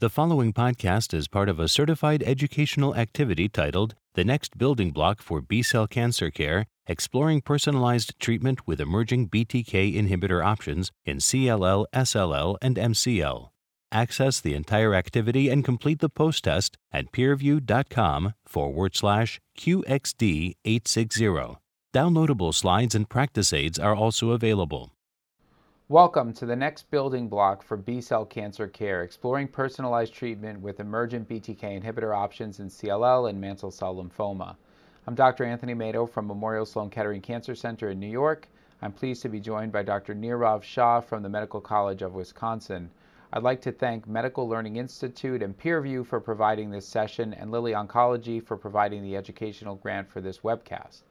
The following podcast is part of a certified educational activity titled The Next Building Block for B Cell Cancer Care Exploring Personalized Treatment with Emerging BTK Inhibitor Options in CLL, SLL, and MCL. Access the entire activity and complete the post test at peerview.com forward slash QXD860. Downloadable slides and practice aids are also available. Welcome to the next building block for B cell cancer care, exploring personalized treatment with emergent BTK inhibitor options in CLL and mantle cell lymphoma. I'm Dr. Anthony Mato from Memorial Sloan Kettering Cancer Center in New York. I'm pleased to be joined by Dr. Nirav Shah from the Medical College of Wisconsin. I'd like to thank Medical Learning Institute and PeerView for providing this session and Lilly Oncology for providing the educational grant for this webcast.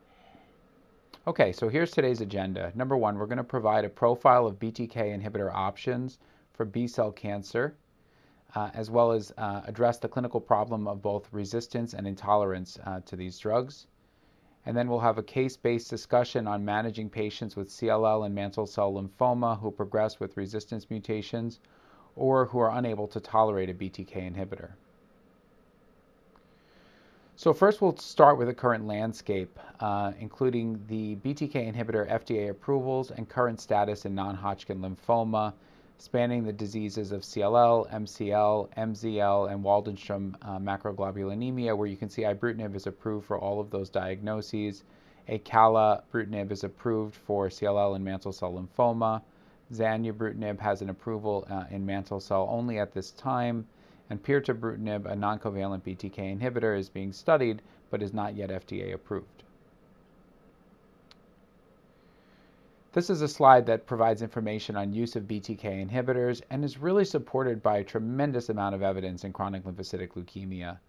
Okay, so here's today's agenda. Number one, we're going to provide a profile of BTK inhibitor options for B cell cancer, uh, as well as uh, address the clinical problem of both resistance and intolerance uh, to these drugs. And then we'll have a case based discussion on managing patients with CLL and mantle cell lymphoma who progress with resistance mutations or who are unable to tolerate a BTK inhibitor. So first we'll start with the current landscape, uh, including the BTK inhibitor FDA approvals and current status in non-Hodgkin lymphoma, spanning the diseases of CLL, MCL, MZL, and Waldenstrom uh, macroglobulinemia, where you can see ibrutinib is approved for all of those diagnoses. Acalabrutinib is approved for CLL and mantle cell lymphoma. Zanubrutinib has an approval uh, in mantle cell only at this time and pirtobrutinib, a non-covalent BTK inhibitor, is being studied but is not yet FDA approved. This is a slide that provides information on use of BTK inhibitors and is really supported by a tremendous amount of evidence in chronic lymphocytic leukemia.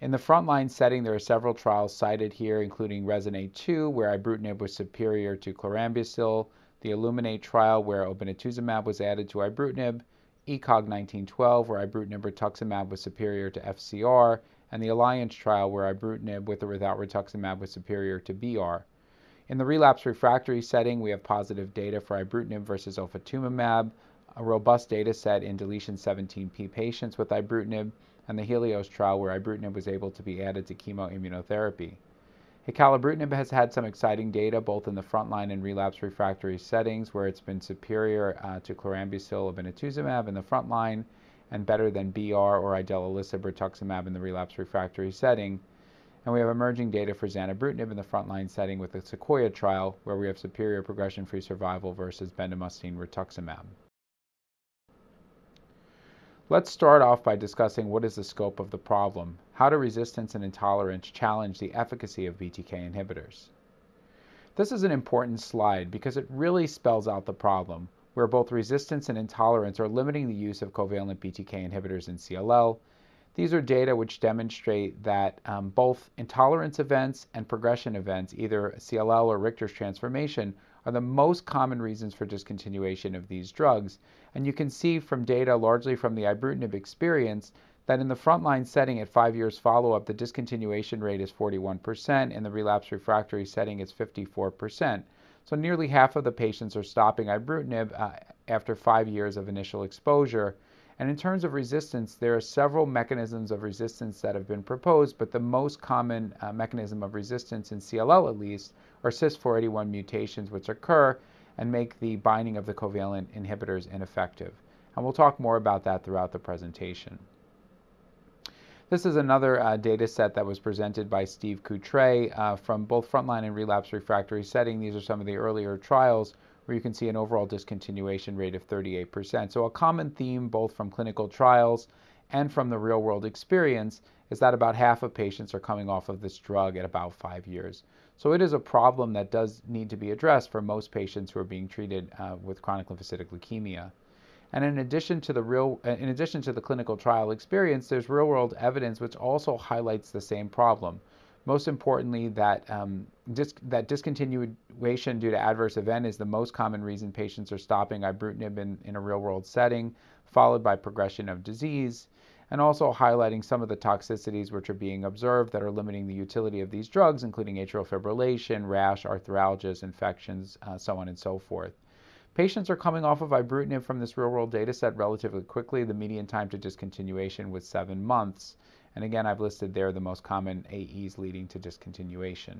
In the frontline setting, there are several trials cited here, including RESONATE-2, where ibrutinib was superior to chlorambucil, the ILLUMINATE trial, where obinutuzumab was added to ibrutinib, ECOG 1912, where ibrutinib rituximab was superior to FCR, and the Alliance trial, where ibrutinib with or without rituximab was superior to BR. In the relapse refractory setting, we have positive data for ibrutinib versus ofatumumab, a robust data set in deletion 17p patients with ibrutinib, and the Helios trial, where ibrutinib was able to be added to chemoimmunotherapy. Acalabrutinib has had some exciting data both in the frontline and relapse refractory settings where it's been superior uh, to chlorambucil obinutuzumab in the frontline and better than BR or idelalisib rituximab in the relapse refractory setting. And we have emerging data for zanubrutinib in the frontline setting with the Sequoia trial where we have superior progression-free survival versus bendamustine rituximab. Let's start off by discussing what is the scope of the problem. How do resistance and intolerance challenge the efficacy of BTK inhibitors? This is an important slide because it really spells out the problem, where both resistance and intolerance are limiting the use of covalent BTK inhibitors in CLL. These are data which demonstrate that um, both intolerance events and progression events, either CLL or Richter's transformation, are the most common reasons for discontinuation of these drugs. And you can see from data largely from the ibrutinib experience that in the frontline setting at five years follow-up, the discontinuation rate is 41%. In the relapse refractory setting, it's 54%. So nearly half of the patients are stopping ibrutinib uh, after five years of initial exposure. And in terms of resistance, there are several mechanisms of resistance that have been proposed, but the most common uh, mechanism of resistance in CLL at least are CYS481 mutations which occur and make the binding of the covalent inhibitors ineffective. And we'll talk more about that throughout the presentation. This is another uh, data set that was presented by Steve Coutre uh, from both frontline and relapse refractory setting. These are some of the earlier trials where you can see an overall discontinuation rate of 38%. So a common theme both from clinical trials and from the real world experience is that about half of patients are coming off of this drug at about five years. So it is a problem that does need to be addressed for most patients who are being treated uh, with chronic lymphocytic leukemia. And in addition to the real, uh, in addition to the clinical trial experience, there's real-world evidence which also highlights the same problem. Most importantly, that um, that discontinuation due to adverse event is the most common reason patients are stopping ibrutinib in, in a real-world setting, followed by progression of disease, and also highlighting some of the toxicities which are being observed that are limiting the utility of these drugs, including atrial fibrillation, rash, arthralgias, infections, uh, so on and so forth. Patients are coming off of ibrutinib from this real-world data set relatively quickly. The median time to discontinuation was seven months. And again, I've listed there the most common AEs leading to discontinuation.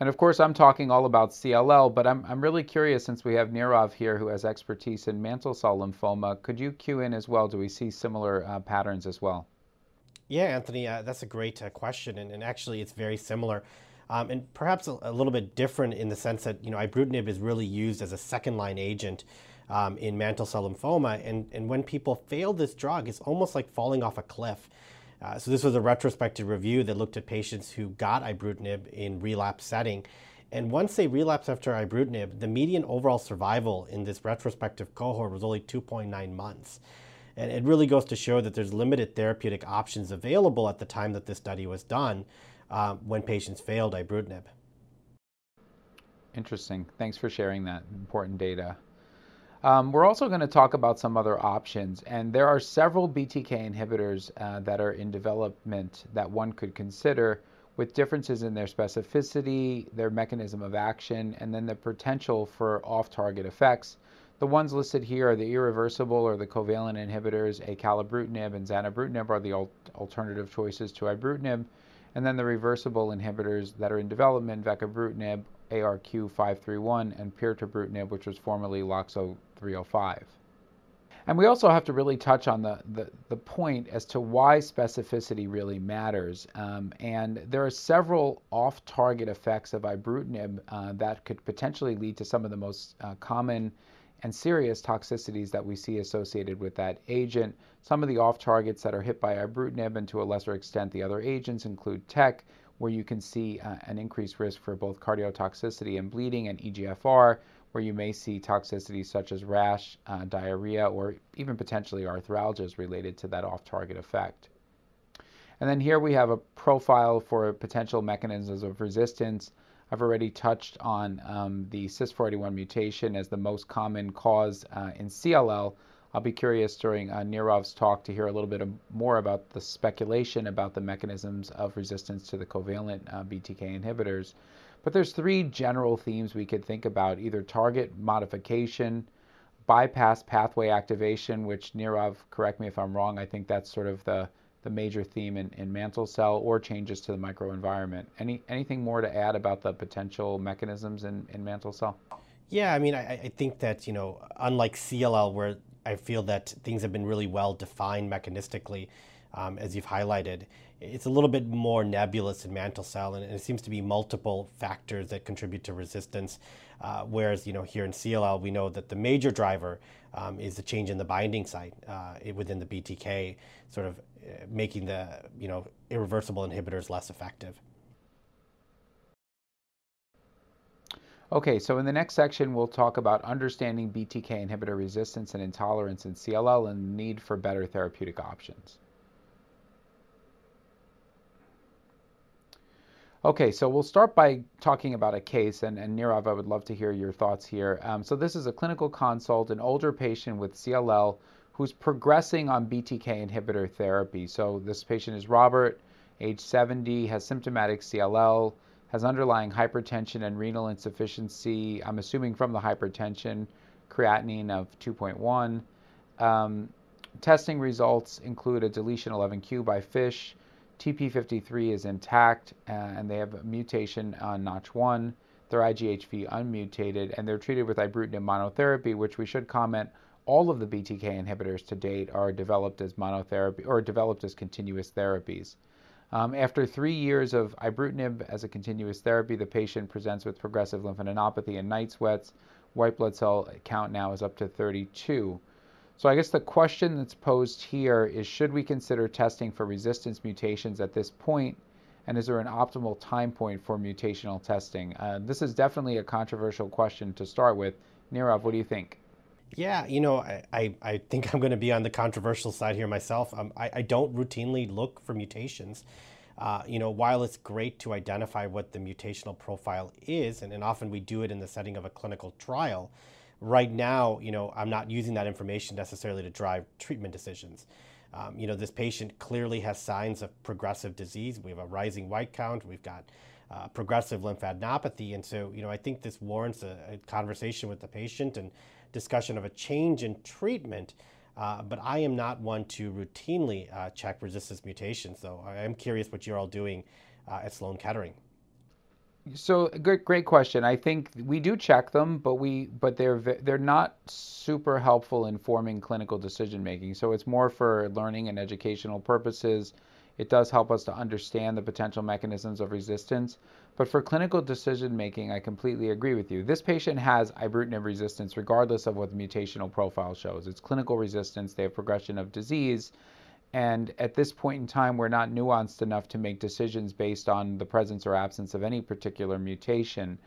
And of course, I'm talking all about CLL, but I'm, I'm really curious since we have Nirav here who has expertise in mantle cell lymphoma. Could you cue in as well? Do we see similar uh, patterns as well? Yeah, Anthony, uh, that's a great uh, question. And, and, actually, it's very similar. Um, and perhaps a, a, little bit different in the sense that, you know, ibrutinib is really used as a second line agent um, in mantle cell lymphoma. And, and when people fail this drug, it's almost like falling off a cliff. Uh, so this was a retrospective review that looked at patients who got ibrutinib in relapse setting. And once they relapsed after ibrutinib, the median overall survival in this retrospective cohort was only 2.9 months. And it really goes to show that there's limited therapeutic options available at the time that this study was done uh, when patients failed ibrutinib. Interesting. Thanks for sharing that important data. Um, we're also going to talk about some other options, and there are several BTK inhibitors uh, that are in development that one could consider with differences in their specificity, their mechanism of action, and then the potential for off target effects. The ones listed here are the irreversible or the covalent inhibitors, acalabrutinib and zanubrutinib are the al alternative choices to ibrutinib. And then the reversible inhibitors that are in development, vecabrutinib, ARQ531, and pirtobrutinib, which was formerly LOXO305. And we also have to really touch on the, the, the point as to why specificity really matters. Um, and there are several off target effects of ibrutinib uh, that could potentially lead to some of the most uh, common and serious toxicities that we see associated with that agent. Some of the off targets that are hit by ibrutinib and to a lesser extent the other agents include TEC, where you can see uh, an increased risk for both cardiotoxicity and bleeding, and EGFR, where you may see toxicities such as rash, uh, diarrhea, or even potentially arthralgias related to that off target effect. And then here we have a profile for potential mechanisms of resistance I've already touched on um, the CYS481 mutation as the most common cause uh, in CLL. I'll be curious during uh, Nirav's talk to hear a little bit more about the speculation about the mechanisms of resistance to the covalent uh, BTK inhibitors. But there's three general themes we could think about, either target modification, bypass pathway activation, which Nirav, correct me if I'm wrong, I think that's sort of the the major theme in, in mantle cell or changes to the microenvironment. Any anything more to add about the potential mechanisms in, in mantle cell? Yeah, I mean, I, I think that, you know, unlike CLL, where I feel that things have been really well defined mechanistically, um, as you've highlighted, it's a little bit more nebulous in mantle cell, and it seems to be multiple factors that contribute to resistance. Uh, whereas, you know, here in CLL, we know that the major driver um, is the change in the binding site uh, within the BTK, sort of uh, making the, you know, irreversible inhibitors less effective. Okay, so in the next section, we'll talk about understanding BTK inhibitor resistance and intolerance in CLL and the need for better therapeutic options. Okay, so we'll start by talking about a case, and, and Nirav, I would love to hear your thoughts here. Um, so this is a clinical consult, an older patient with CLL who's progressing on BTK inhibitor therapy. So this patient is Robert, age 70, has symptomatic CLL, has underlying hypertension and renal insufficiency, I'm assuming from the hypertension, creatinine of 2.1. Um, testing results include a deletion 11q by FISH, TP53 is intact uh, and they have a mutation on Notch1. Their IGHV unmutated and they're treated with ibrutinib monotherapy, which we should comment all of the BTK inhibitors to date are developed as monotherapy or developed as continuous therapies. Um, after three years of ibrutinib as a continuous therapy, the patient presents with progressive lymphadenopathy and night sweats. White blood cell count now is up to 32. So I guess the question that's posed here is should we consider testing for resistance mutations at this point, and is there an optimal time point for mutational testing? Uh, this is definitely a controversial question to start with. Nirav, what do you think? Yeah, you know, I, I, I think I'm going to be on the controversial side here myself. Um, I, I don't routinely look for mutations. Uh, you know, while it's great to identify what the mutational profile is, and, and often we do it in the setting of a clinical trial, right now, you know, I'm not using that information necessarily to drive treatment decisions. Um, you know, this patient clearly has signs of progressive disease. We have a rising white count. We've got uh, progressive lymphadenopathy. And so, you know, I think this warrants a, a conversation with the patient and discussion of a change in treatment. Uh, but I am not one to routinely uh, check resistance mutations, so I am curious what you're all doing uh, at Sloan Kettering. So great, great question. I think we do check them, but we but they're they're not super helpful in forming clinical decision making. So it's more for learning and educational purposes. It does help us to understand the potential mechanisms of resistance. But for clinical decision making, I completely agree with you. This patient has ibrutinib resistance regardless of what the mutational profile shows. It's clinical resistance, they have progression of disease. And at this point in time, we're not nuanced enough to make decisions based on the presence or absence of any particular mutation.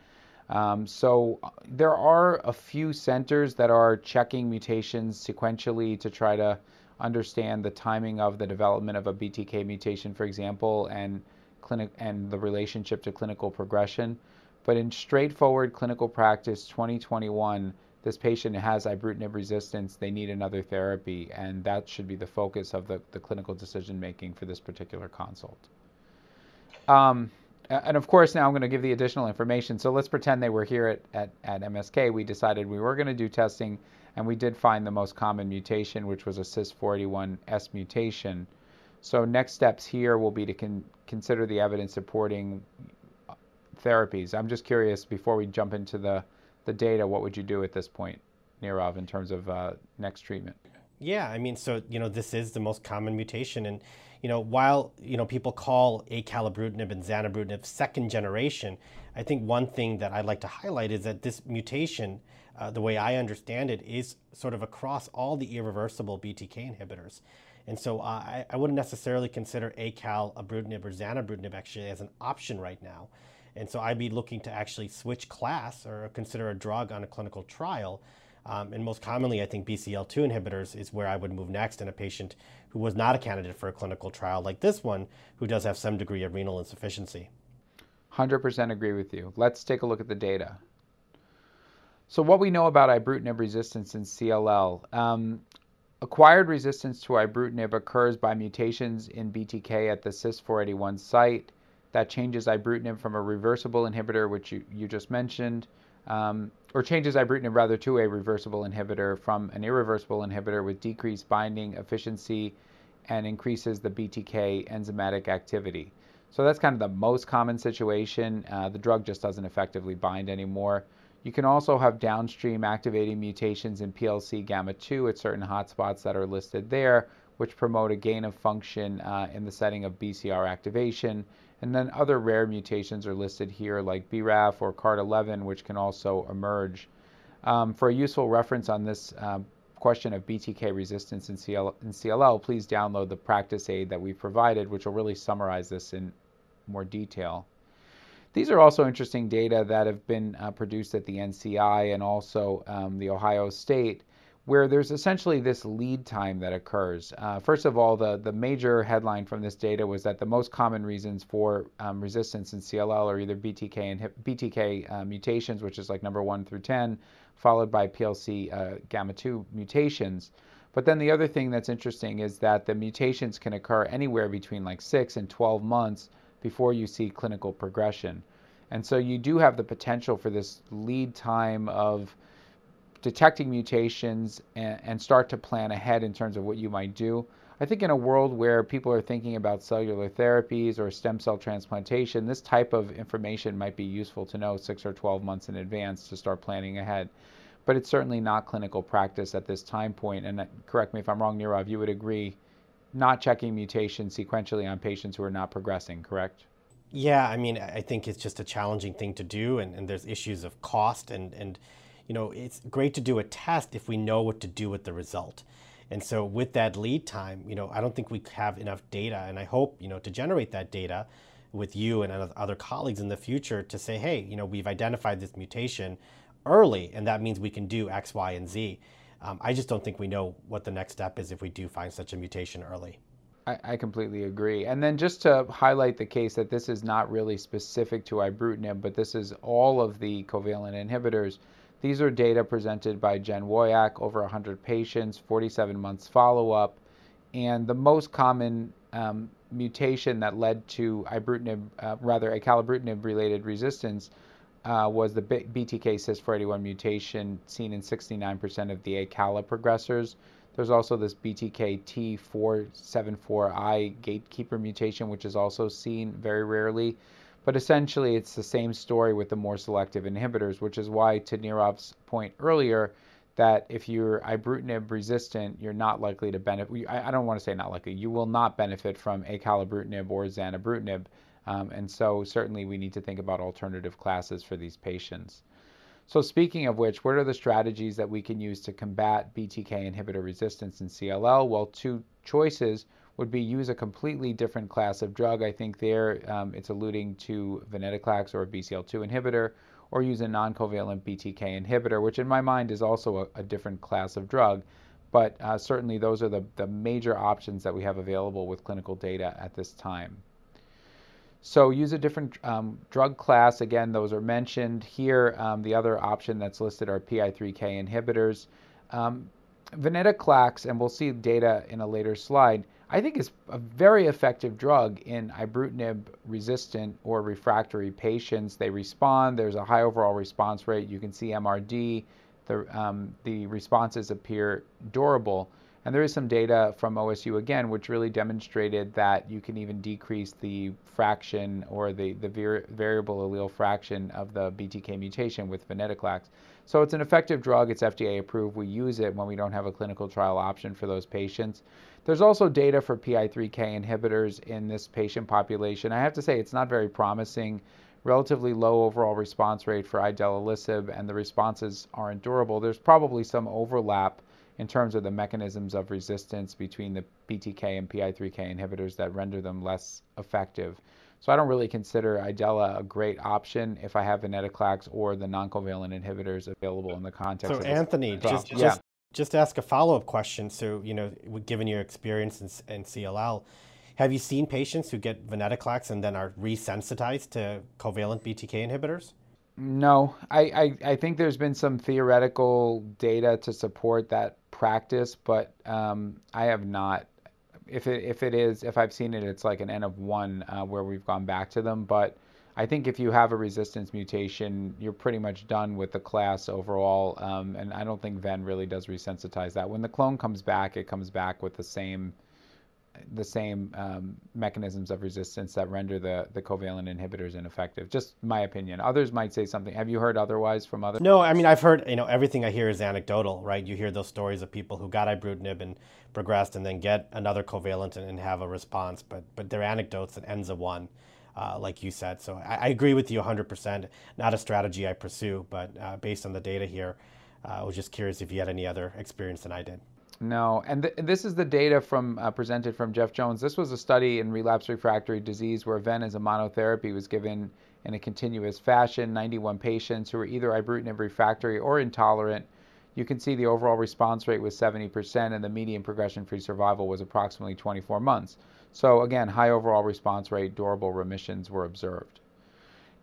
Um, so uh, there are a few centers that are checking mutations sequentially to try to understand the timing of the development of a BTK mutation, for example, and clinic and the relationship to clinical progression. But in straightforward clinical practice 2021, this patient has ibrutinib resistance, they need another therapy, and that should be the focus of the, the clinical decision making for this particular consult. Um, and of course, now I'm going to give the additional information. So let's pretend they were here at, at, at MSK. We decided we were going to do testing, and we did find the most common mutation, which was a CYS481S mutation. So next steps here will be to con consider the evidence supporting uh, therapies. I'm just curious, before we jump into the the data, what would you do at this point, Nirav, in terms of uh, next treatment? Yeah, I mean, so you know, this is the most common mutation, and you know, while you know people call acalabrutinib and zanubrutinib second generation, I think one thing that I'd like to highlight is that this mutation, uh, the way I understand it, is sort of across all the irreversible BTK inhibitors. And so I, I wouldn't necessarily consider acalabrutinib or zanubrutinib actually as an option right now. And so I'd be looking to actually switch class or consider a drug on a clinical trial. Um, and most commonly, I think BCL2 inhibitors is where I would move next in a patient who was not a candidate for a clinical trial like this one, who does have some degree of renal insufficiency. 100% agree with you. Let's take a look at the data. So what we know about ibrutinib resistance in CLL. Um, acquired resistance to ibrutinib occurs by mutations in BTK at the CYS481 site that changes ibrutinib from a reversible inhibitor, which you, you just mentioned, um, or changes ibrutinib rather to a reversible inhibitor from an irreversible inhibitor with decreased binding efficiency and increases the BTK enzymatic activity. So that's kind of the most common situation. Uh, the drug just doesn't effectively bind anymore. You can also have downstream activating mutations in PLC gamma 2 at certain hotspots that are listed there, which promote a gain of function uh, in the setting of BCR activation. And then other rare mutations are listed here like BRAF or CARD11, which can also emerge. Um, for a useful reference on this um, question of BTK resistance in, CL, in CLL, please download the practice aid that we've provided, which will really summarize this in more detail. These are also interesting data that have been uh, produced at the NCI and also um, the Ohio State where there's essentially this lead time that occurs. Uh, first of all, the, the major headline from this data was that the most common reasons for um, resistance in CLL are either BTK and BTK uh, mutations, which is like number one through 10, followed by PLC uh, gamma 2 mutations. But then the other thing that's interesting is that the mutations can occur anywhere between like 6 and 12 months before you see clinical progression. And so you do have the potential for this lead time of detecting mutations and, and, start to plan ahead in terms of what you might do. I think in a world where people are thinking about cellular therapies or stem cell transplantation, this type of information might be useful to know six or 12 months in advance to start planning ahead. But it's certainly not clinical practice at this time point. And uh, correct me if I'm wrong, Nirav, you would agree not checking mutations sequentially on patients who are not progressing, correct? Yeah, I mean, I think it's just a challenging thing to do, and, and there's issues of cost and, and you know, it's great to do a test if we know what to do with the result. And so with that lead time, you know, I don't think we have enough data, and I hope, you know, to generate that data with you and other colleagues in the future to say, hey, you know, we've identified this mutation early, and that means we can do X, Y, and Z. Um, I just don't think we know what the next step is if we do find such a mutation early. I, I completely agree. And then just to highlight the case that this is not really specific to ibrutinib, but this is all of the covalent inhibitors. These are data presented by Jen Woyach, over 100 patients, 47 months follow-up. And the most common um, mutation that led to ibrutinib, uh, rather acalabrutinib-related resistance uh, was the BTK CYS481 mutation seen in 69% of the ACALA progressors. There's also this BTK T474I gatekeeper mutation, which is also seen very rarely. But essentially, it's the same story with the more selective inhibitors, which is why, to Nirav's point earlier, that if you're ibrutinib resistant, you're not likely to benefit. I don't want to say not likely. You will not benefit from acalabrutinib or zanubrutinib. Um, and so certainly we need to think about alternative classes for these patients. So speaking of which, what are the strategies that we can use to combat BTK inhibitor resistance in CLL? Well, two choices would be use a completely different class of drug. I think there um, it's alluding to venetoclax or a BCL2 inhibitor, or use a non-covalent BTK inhibitor, which in my mind is also a, a different class of drug. But uh, certainly those are the, the major options that we have available with clinical data at this time. So use a different um, drug class. Again, those are mentioned here. Um, the other option that's listed are PI3K inhibitors. Um, venetoclax, and we'll see data in a later slide, I think is a very effective drug in ibrutinib resistant or refractory patients. They respond. There's a high overall response rate. You can see MRD. The, um, the responses appear durable. And there is some data from OSU again, which really demonstrated that you can even decrease the fraction or the, the variable allele fraction of the BTK mutation with venetoclax. So it's an effective drug. It's FDA approved. We use it when we don't have a clinical trial option for those patients. There's also data for PI3K inhibitors in this patient population. I have to say it's not very promising. Relatively low overall response rate for idelalisib, and the responses aren't durable. There's probably some overlap in terms of the mechanisms of resistance between the BTK and PI3K inhibitors that render them less effective. So I don't really consider IDELA a great option if I have venetoclax or the non-covalent inhibitors available in the context so of Anthony, just, yeah. just, just ask a follow-up question. So, you know, given your experience in, in CLL, have you seen patients who get venetoclax and then are resensitized to covalent BTK inhibitors? No, I, I, I, think there's been some theoretical data to support that practice, but um, I have not. If it if it is, if I've seen it, it's like an N of one uh, where we've gone back to them. But I think if you have a resistance mutation, you're pretty much done with the class overall. Um, and I don't think Ven really does resensitize that. When the clone comes back, it comes back with the same the same um, mechanisms of resistance that render the, the covalent inhibitors ineffective. Just my opinion. Others might say something. Have you heard otherwise from others? No, I mean I've heard you know everything I hear is anecdotal, right? You hear those stories of people who got ibrutinib and progressed and then get another covalent and, and have a response, but but they're anecdotes and ends of one. Uh, like you said. So I, I, agree with you 100%. Not a strategy I pursue, but uh, based on the data here, uh, I was just curious if you had any other experience than I did. No, and th- this is the data from uh, presented from Jeff Jones. This was a study in relapse refractory disease where ven as a monotherapy was given in a continuous fashion. 91 patients who were either ibrutinib refractory or intolerant. You can see the overall response rate was 70%, and the median progression-free survival was approximately 24 months. So again, high overall response rate, durable remissions were observed.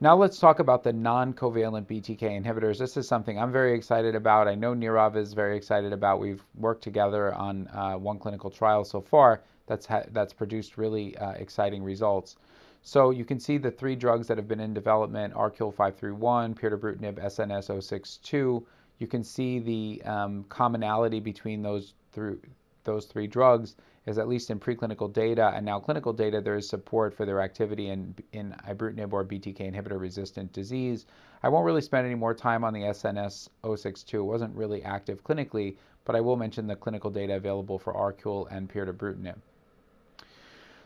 Now let's talk about the non-covalent BTK inhibitors. This is something I'm very excited about. I know Nirav is very excited about. We've worked together on uh, one clinical trial so far that's that's produced really uh, exciting results. So you can see the three drugs that have been in development: ArQule 531, pirtobrutinib, SNS 062. You can see the um, commonality between those through those three drugs is at least in preclinical data and now clinical data, there is support for their activity in, in ibrutinib or BTK inhibitor resistant disease. I won't really spend any more time on the SNS 062. It wasn't really active clinically, but I will mention the clinical data available for ArQule and pirtobrutinib.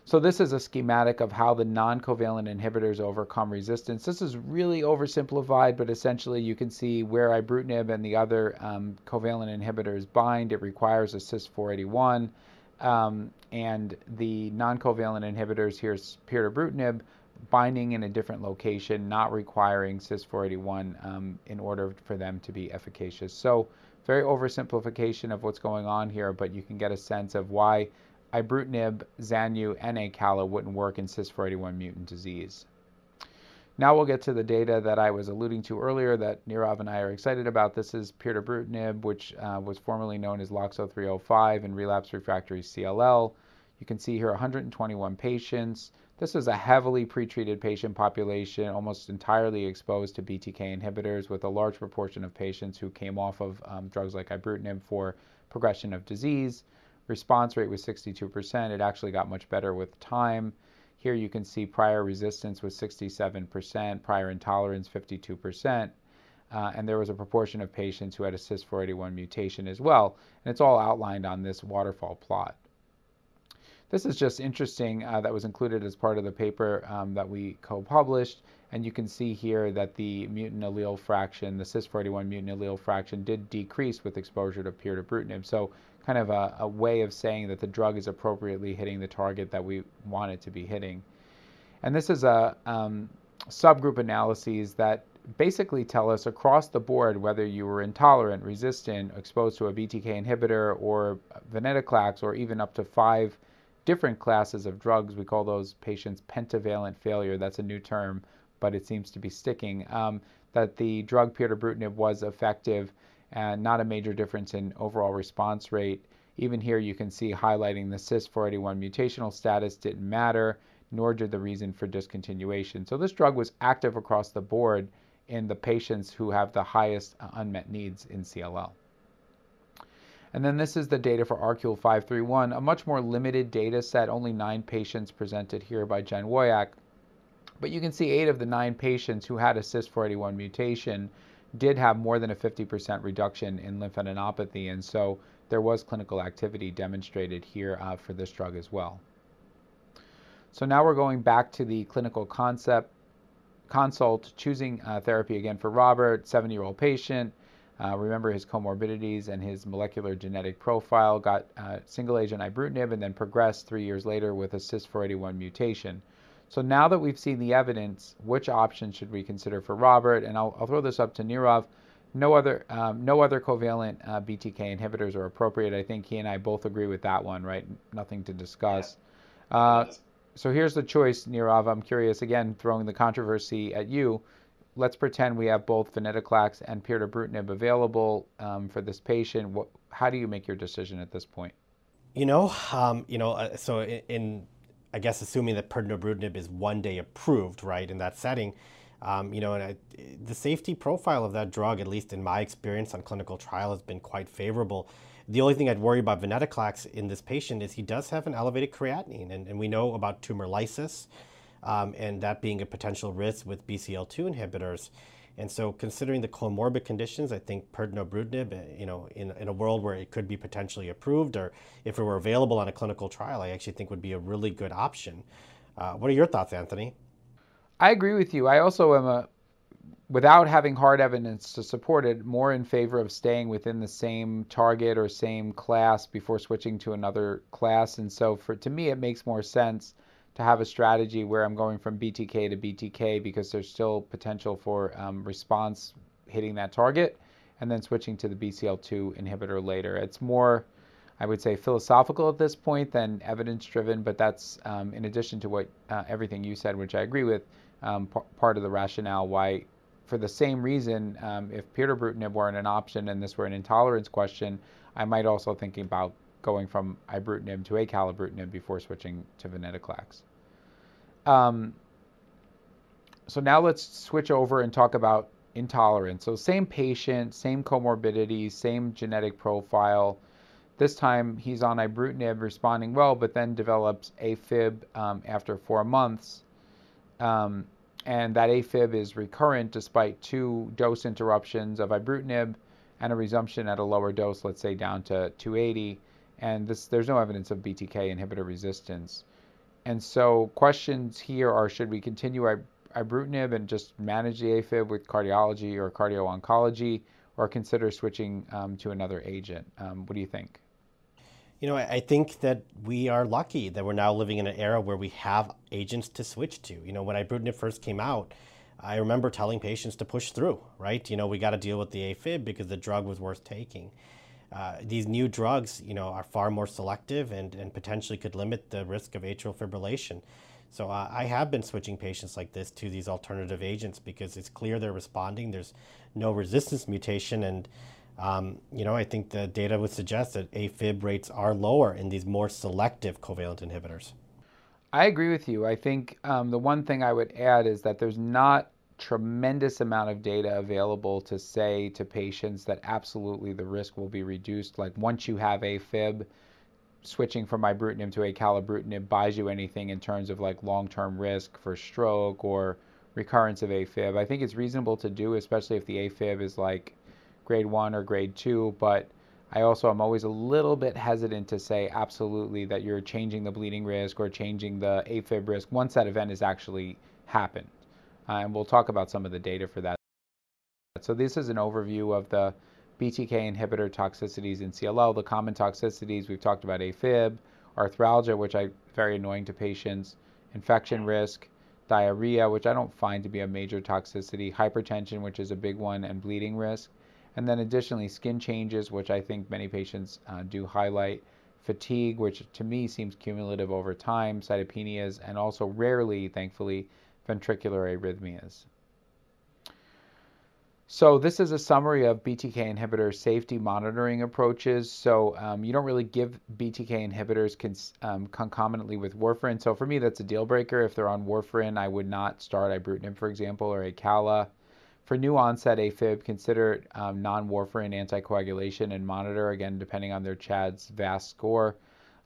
So this is a schematic of how the non-covalent inhibitors overcome resistance. This is really oversimplified, but essentially you can see where ibrutinib and the other um, covalent inhibitors bind. It requires a CYS481. Um, and the non-covalent inhibitors here is pirtobrutinib binding in a different location, not requiring CYS481 um, in order for them to be efficacious. So very oversimplification of what's going on here, but you can get a sense of why ibrutinib, Zanu, and Acala wouldn't work in CYS481 mutant disease. Now we'll get to the data that I was alluding to earlier that Nirav and I are excited about. This is pirtobrutinib, which uh, was formerly known as LOXO 305 in relapse refractory CLL. You can see here 121 patients. This is a heavily pretreated patient population, almost entirely exposed to BTK inhibitors, with a large proportion of patients who came off of um, drugs like ibrutinib for progression of disease. Response rate was 62%. It actually got much better with time. Here you can see prior resistance was 67%, prior intolerance 52%, uh, and there was a proportion of patients who had a CYS481 mutation as well. And it's all outlined on this waterfall plot. This is just interesting uh, that was included as part of the paper um, that we co-published. And you can see here that the mutant allele fraction, the CYS41 mutant allele fraction did decrease with exposure to pirtobrutinib. So kind of a, a, way of saying that the drug is appropriately hitting the target that we want it to be hitting. And this is a um, subgroup analyses that basically tell us across the board whether you were intolerant, resistant, exposed to a BTK inhibitor or venetoclax or even up to five different classes of drugs. We call those patients pentavalent failure. That's a new term, but it seems to be sticking. Um, that the drug pirtobrutinib was effective and not a major difference in overall response rate. Even here, you can see highlighting the CYS481 mutational status didn't matter, nor did the reason for discontinuation. So this drug was active across the board in the patients who have the highest uh, unmet needs in CLL. And then this is the data for ArQule 531, a much more limited data set, only nine patients presented here by Jen Woyach. But you can see eight of the nine patients who had a CYS481 mutation did have more than a 50% reduction in lymphadenopathy, and so there was clinical activity demonstrated here uh, for this drug as well. So now we're going back to the clinical concept consult, choosing uh, therapy again for Robert, 70-year-old patient, uh, remember his comorbidities and his molecular genetic profile, got uh, single agent ibrutinib and then progressed three years later with a CYS481 mutation. So now that we've seen the evidence, which option should we consider for Robert? And I'll, I'll throw this up to Nirav. No other, um, no other covalent uh, BTK inhibitors are appropriate. I think he and I both agree with that one, right? Nothing to discuss. Yeah. Uh, so here's the choice, Nirav. I'm curious, again, throwing the controversy at you let's pretend we have both venetoclax and pirtobrutinib available um, for this patient. What, how do you make your decision at this point? You know, um, you know, uh, so in, in, I guess assuming that pirtobrutinib is one day approved, right, in that setting, um, you know, and I, the safety profile of that drug, at least in my experience on clinical trial, has been quite favorable. The only thing I'd worry about venetoclax in this patient is he does have an elevated creatinine, and, and we know about tumor lysis um, and that being a potential risk with BCL2 inhibitors. And so considering the comorbid conditions, I think pirtobrutinib, uh, you know, in, in a world where it could be potentially approved or if it were available on a clinical trial, I actually think would be a really good option. Uh, what are your thoughts, Anthony? I agree with you. I also am a, without having hard evidence to support it, more in favor of staying within the same target or same class before switching to another class. And so for to me, it makes more sense to have a strategy where I'm going from BTK to BTK because there's still potential for um, response hitting that target and then switching to the BCL2 inhibitor later. It's more, I would say, philosophical at this point than evidence driven, but that's um, in addition to what uh, everything you said, which I agree with, um, part of the rationale why, for the same reason, um, if pirtobrutinib weren't an option and this were an intolerance question, I might also think about going from ibrutinib to acalabrutinib before switching to venetoclax. Um, so now let's switch over and talk about intolerance. So same patient, same comorbidities, same genetic profile. This time he's on ibrutinib responding well, but then develops AFib um, after four months. Um, and that AFib is recurrent despite two dose interruptions of ibrutinib and a resumption at a lower dose, let's say down to 280. And this, there's no evidence of BTK inhibitor resistance. And so questions here are, should we continue ibrutinib and just manage the AFib with cardiology or cardio-oncology, or consider switching um, to another agent? Um, what do you think? You know, I think that we are lucky that we're now living in an era where we have agents to switch to. You know, when ibrutinib first came out, I remember telling patients to push through, right? You know, we got to deal with the AFib because the drug was worth taking. Uh, these new drugs, you know, are far more selective and, and potentially could limit the risk of atrial fibrillation. So uh, I have been switching patients like this to these alternative agents because it's clear they're responding. There's no resistance mutation, and um, you know, I think the data would suggest that AFib rates are lower in these more selective covalent inhibitors. I agree with you. I think um, the one thing I would add is that there's not tremendous amount of data available to say to patients that absolutely the risk will be reduced. Like once you have AFib, switching from ibrutinib to acalabrutinib buys you anything in terms of like long-term risk for stroke or recurrence of AFib. I think it's reasonable to do, especially if the AFib is like grade one or grade two, but I also am always a little bit hesitant to say absolutely that you're changing the bleeding risk or changing the AFib risk once that event has actually happened. And we'll talk about some of the data for that. So this is an overview of the BTK inhibitor toxicities in CLL. The common toxicities we've talked about AFib, arthralgia, which I very annoying to patients, infection risk, diarrhea, which I don't find to be a major toxicity, hypertension, which is a big one, and bleeding risk. And then additionally, skin changes, which I think many patients uh, do highlight, fatigue, which to me seems cumulative over time, cytopenias, and also rarely, thankfully, ventricular arrhythmias. So this is a summary of BTK inhibitor safety monitoring approaches. So um, you don't really give BTK inhibitors um, concomitantly with warfarin. So for me, that's a deal breaker. If they're on warfarin, I would not start ibrutinib, for example, or acala. For new onset AFib, consider um, non-warfarin anticoagulation and monitor, again, depending on their CHADS VAS score.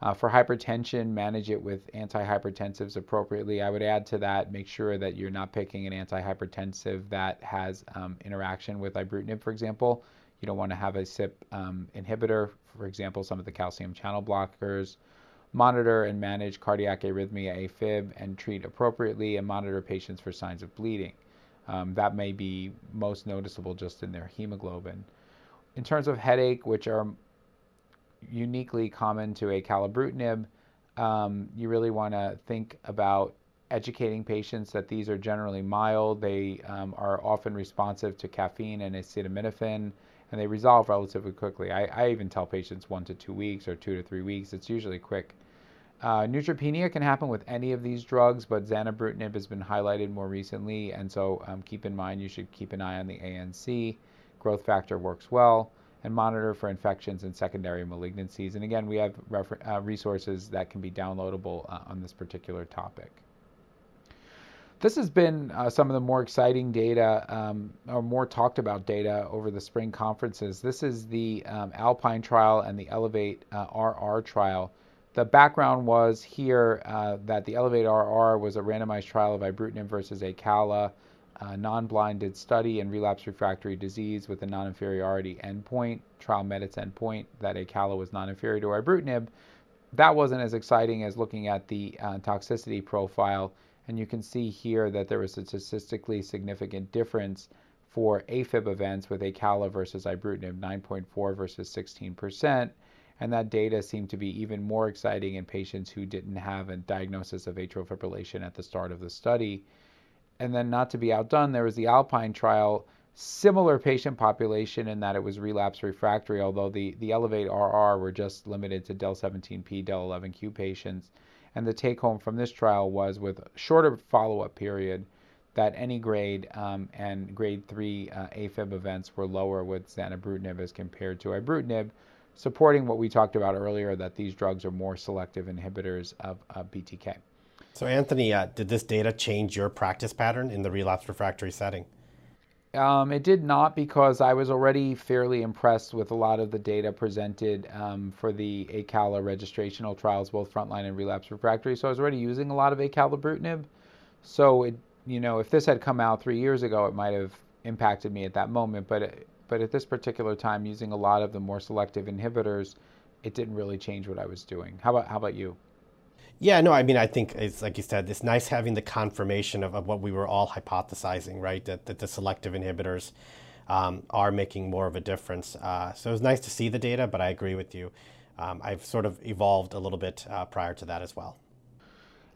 Uh, for hypertension, manage it with antihypertensives appropriately. I would add to that, make sure that you're not picking an antihypertensive that has um, interaction with ibrutinib, for example. You don't want to have a CYP um, inhibitor, for example, some of the calcium channel blockers. Monitor and manage cardiac arrhythmia AFib and treat appropriately and monitor patients for signs of bleeding. Um, that may be most noticeable just in their hemoglobin. In terms of headache, which are uniquely common to acalabrutinib, um, you really want to think about educating patients that these are generally mild. They um, are often responsive to caffeine and acetaminophen, and they resolve relatively quickly. I, I, even tell patients one to two weeks or two to three weeks. It's usually quick. Uh, neutropenia can happen with any of these drugs, but zanubrutinib has been highlighted more recently, and so um, keep in mind you should keep an eye on the ANC. Growth factor works well, and monitor for infections and secondary malignancies. And again, we have uh, resources that can be downloadable uh, on this particular topic. This has been uh, some of the more exciting data, um, or more talked about data over the spring conferences. This is the um, Alpine trial and the Elevate RR uh, trial. The background was here uh, that the Elevate RR was a randomized trial of ibrutinib versus acala, non-blinded study in relapse refractory disease with a non-inferiority endpoint. Trial met its endpoint that acala was non-inferior to ibrutinib. That wasn't as exciting as looking at the uh, toxicity profile, and you can see here that there was a statistically significant difference for AFib events with acala versus ibrutinib, 9.4 versus 16 percent and that data seemed to be even more exciting in patients who didn't have a diagnosis of atrial fibrillation at the start of the study. And then, not to be outdone, there was the Alpine trial, similar patient population in that it was relapse refractory, although the, the Elevate RR were just limited to DEL 17P, DEL 11Q patients. And the take home from this trial was with shorter follow up period that any grade um, and grade 3 uh, AFib events were lower with zanubrutinib as compared to ibrutinib supporting what we talked about earlier that these drugs are more selective inhibitors of, of BTK. So, Anthony, uh, did this data change your practice pattern in the relapse refractory setting? Um, it did not because I was already fairly impressed with a lot of the data presented um, for the ACALA registrational trials, both frontline and relapse refractory. So I was already using a lot of acalabrutinib. So it, you know, if this had come out three years ago, it might have impacted me at that moment. But it, but at this particular time, using a lot of the more selective inhibitors, it didn't really change what I was doing. How about how about you? Yeah, no, I mean, I think it's like you said, it's nice having the confirmation of, of what we were all hypothesizing, right? That, that the selective inhibitors um, are making more of a difference. Uh, so it was nice to see the data, but I agree with you. Um, I've sort of evolved a little bit uh, prior to that as well.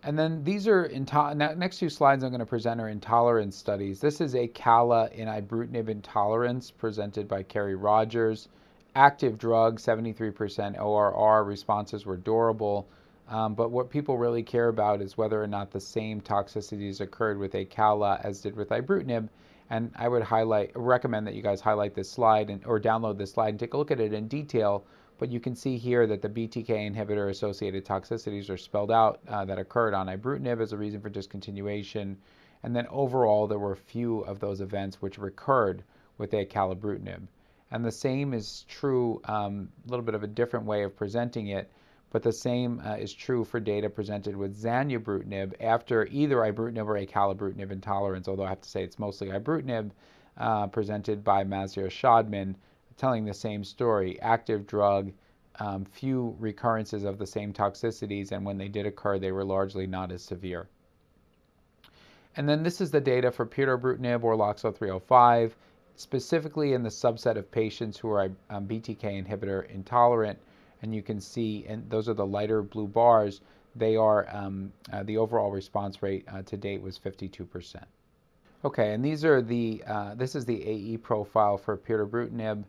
And then these are, next two slides I'm going to present are intolerance studies. This is acala in ibrutinib intolerance presented by Kerry Rogers. Active drug, 73% ORR, responses were durable. Um, but what people really care about is whether or not the same toxicities occurred with acala as did with ibrutinib. And I would highlight, recommend that you guys highlight this slide and, or download this slide and take a look at it in detail. But you can see here that the BTK inhibitor associated toxicities are spelled out uh, that occurred on ibrutinib as a reason for discontinuation. And then overall, there were few of those events which recurred with acalabrutinib. And the same is true, um, a little bit of a different way of presenting it, but the same uh, is true for data presented with zanubrutinib after either ibrutinib or acalabrutinib intolerance, although I have to say it's mostly ibrutinib, uh, presented by Maziar Shadman, telling the same story. Active drug, um, few recurrences of the same toxicities, and when they did occur, they were largely not as severe. And then this is the data for pirtobrutinib or LOXO 305, specifically in the subset of patients who are um, BTK inhibitor intolerant and you can see, and those are the lighter blue bars, they are, um, uh, the overall response rate uh, to date was 52%. Okay, and these are the, uh, this is the AE profile for pirtobrutinib,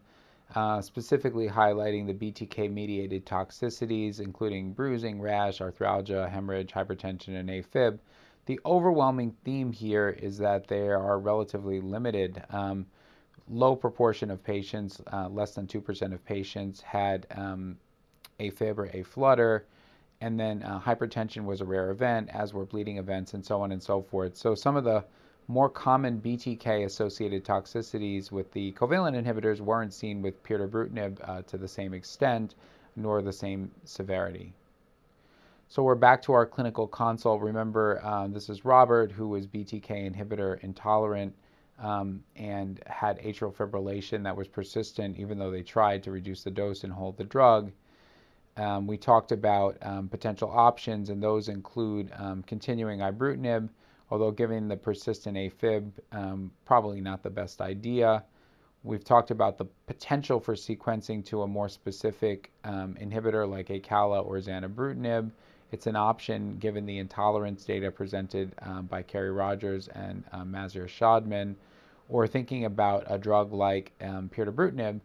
uh, specifically highlighting the BTK-mediated toxicities, including bruising, rash, arthralgia, hemorrhage, hypertension, and AFib. The overwhelming theme here is that they are relatively limited. Um, low proportion of patients, uh, less than 2% of patients, had um, AFib or aflutter, and then uh, hypertension was a rare event, as were bleeding events, and so on and so forth. So some of the more common BTK-associated toxicities with the covalent inhibitors weren't seen with pirtobrutinib uh, to the same extent, nor the same severity. So we're back to our clinical consult. Remember, um, this is Robert, who was BTK inhibitor intolerant um, and had atrial fibrillation that was persistent, even though they tried to reduce the dose and hold the drug. Um, we talked about um, potential options, and those include um, continuing ibrutinib, although given the persistent AFib, um, probably not the best idea. We've talked about the potential for sequencing to a more specific um, inhibitor like acala or zanubrutinib. It's an option given the intolerance data presented um, by Kerry Rogers and um, Maziar Shadman, or thinking about a drug like pirtobrutinib,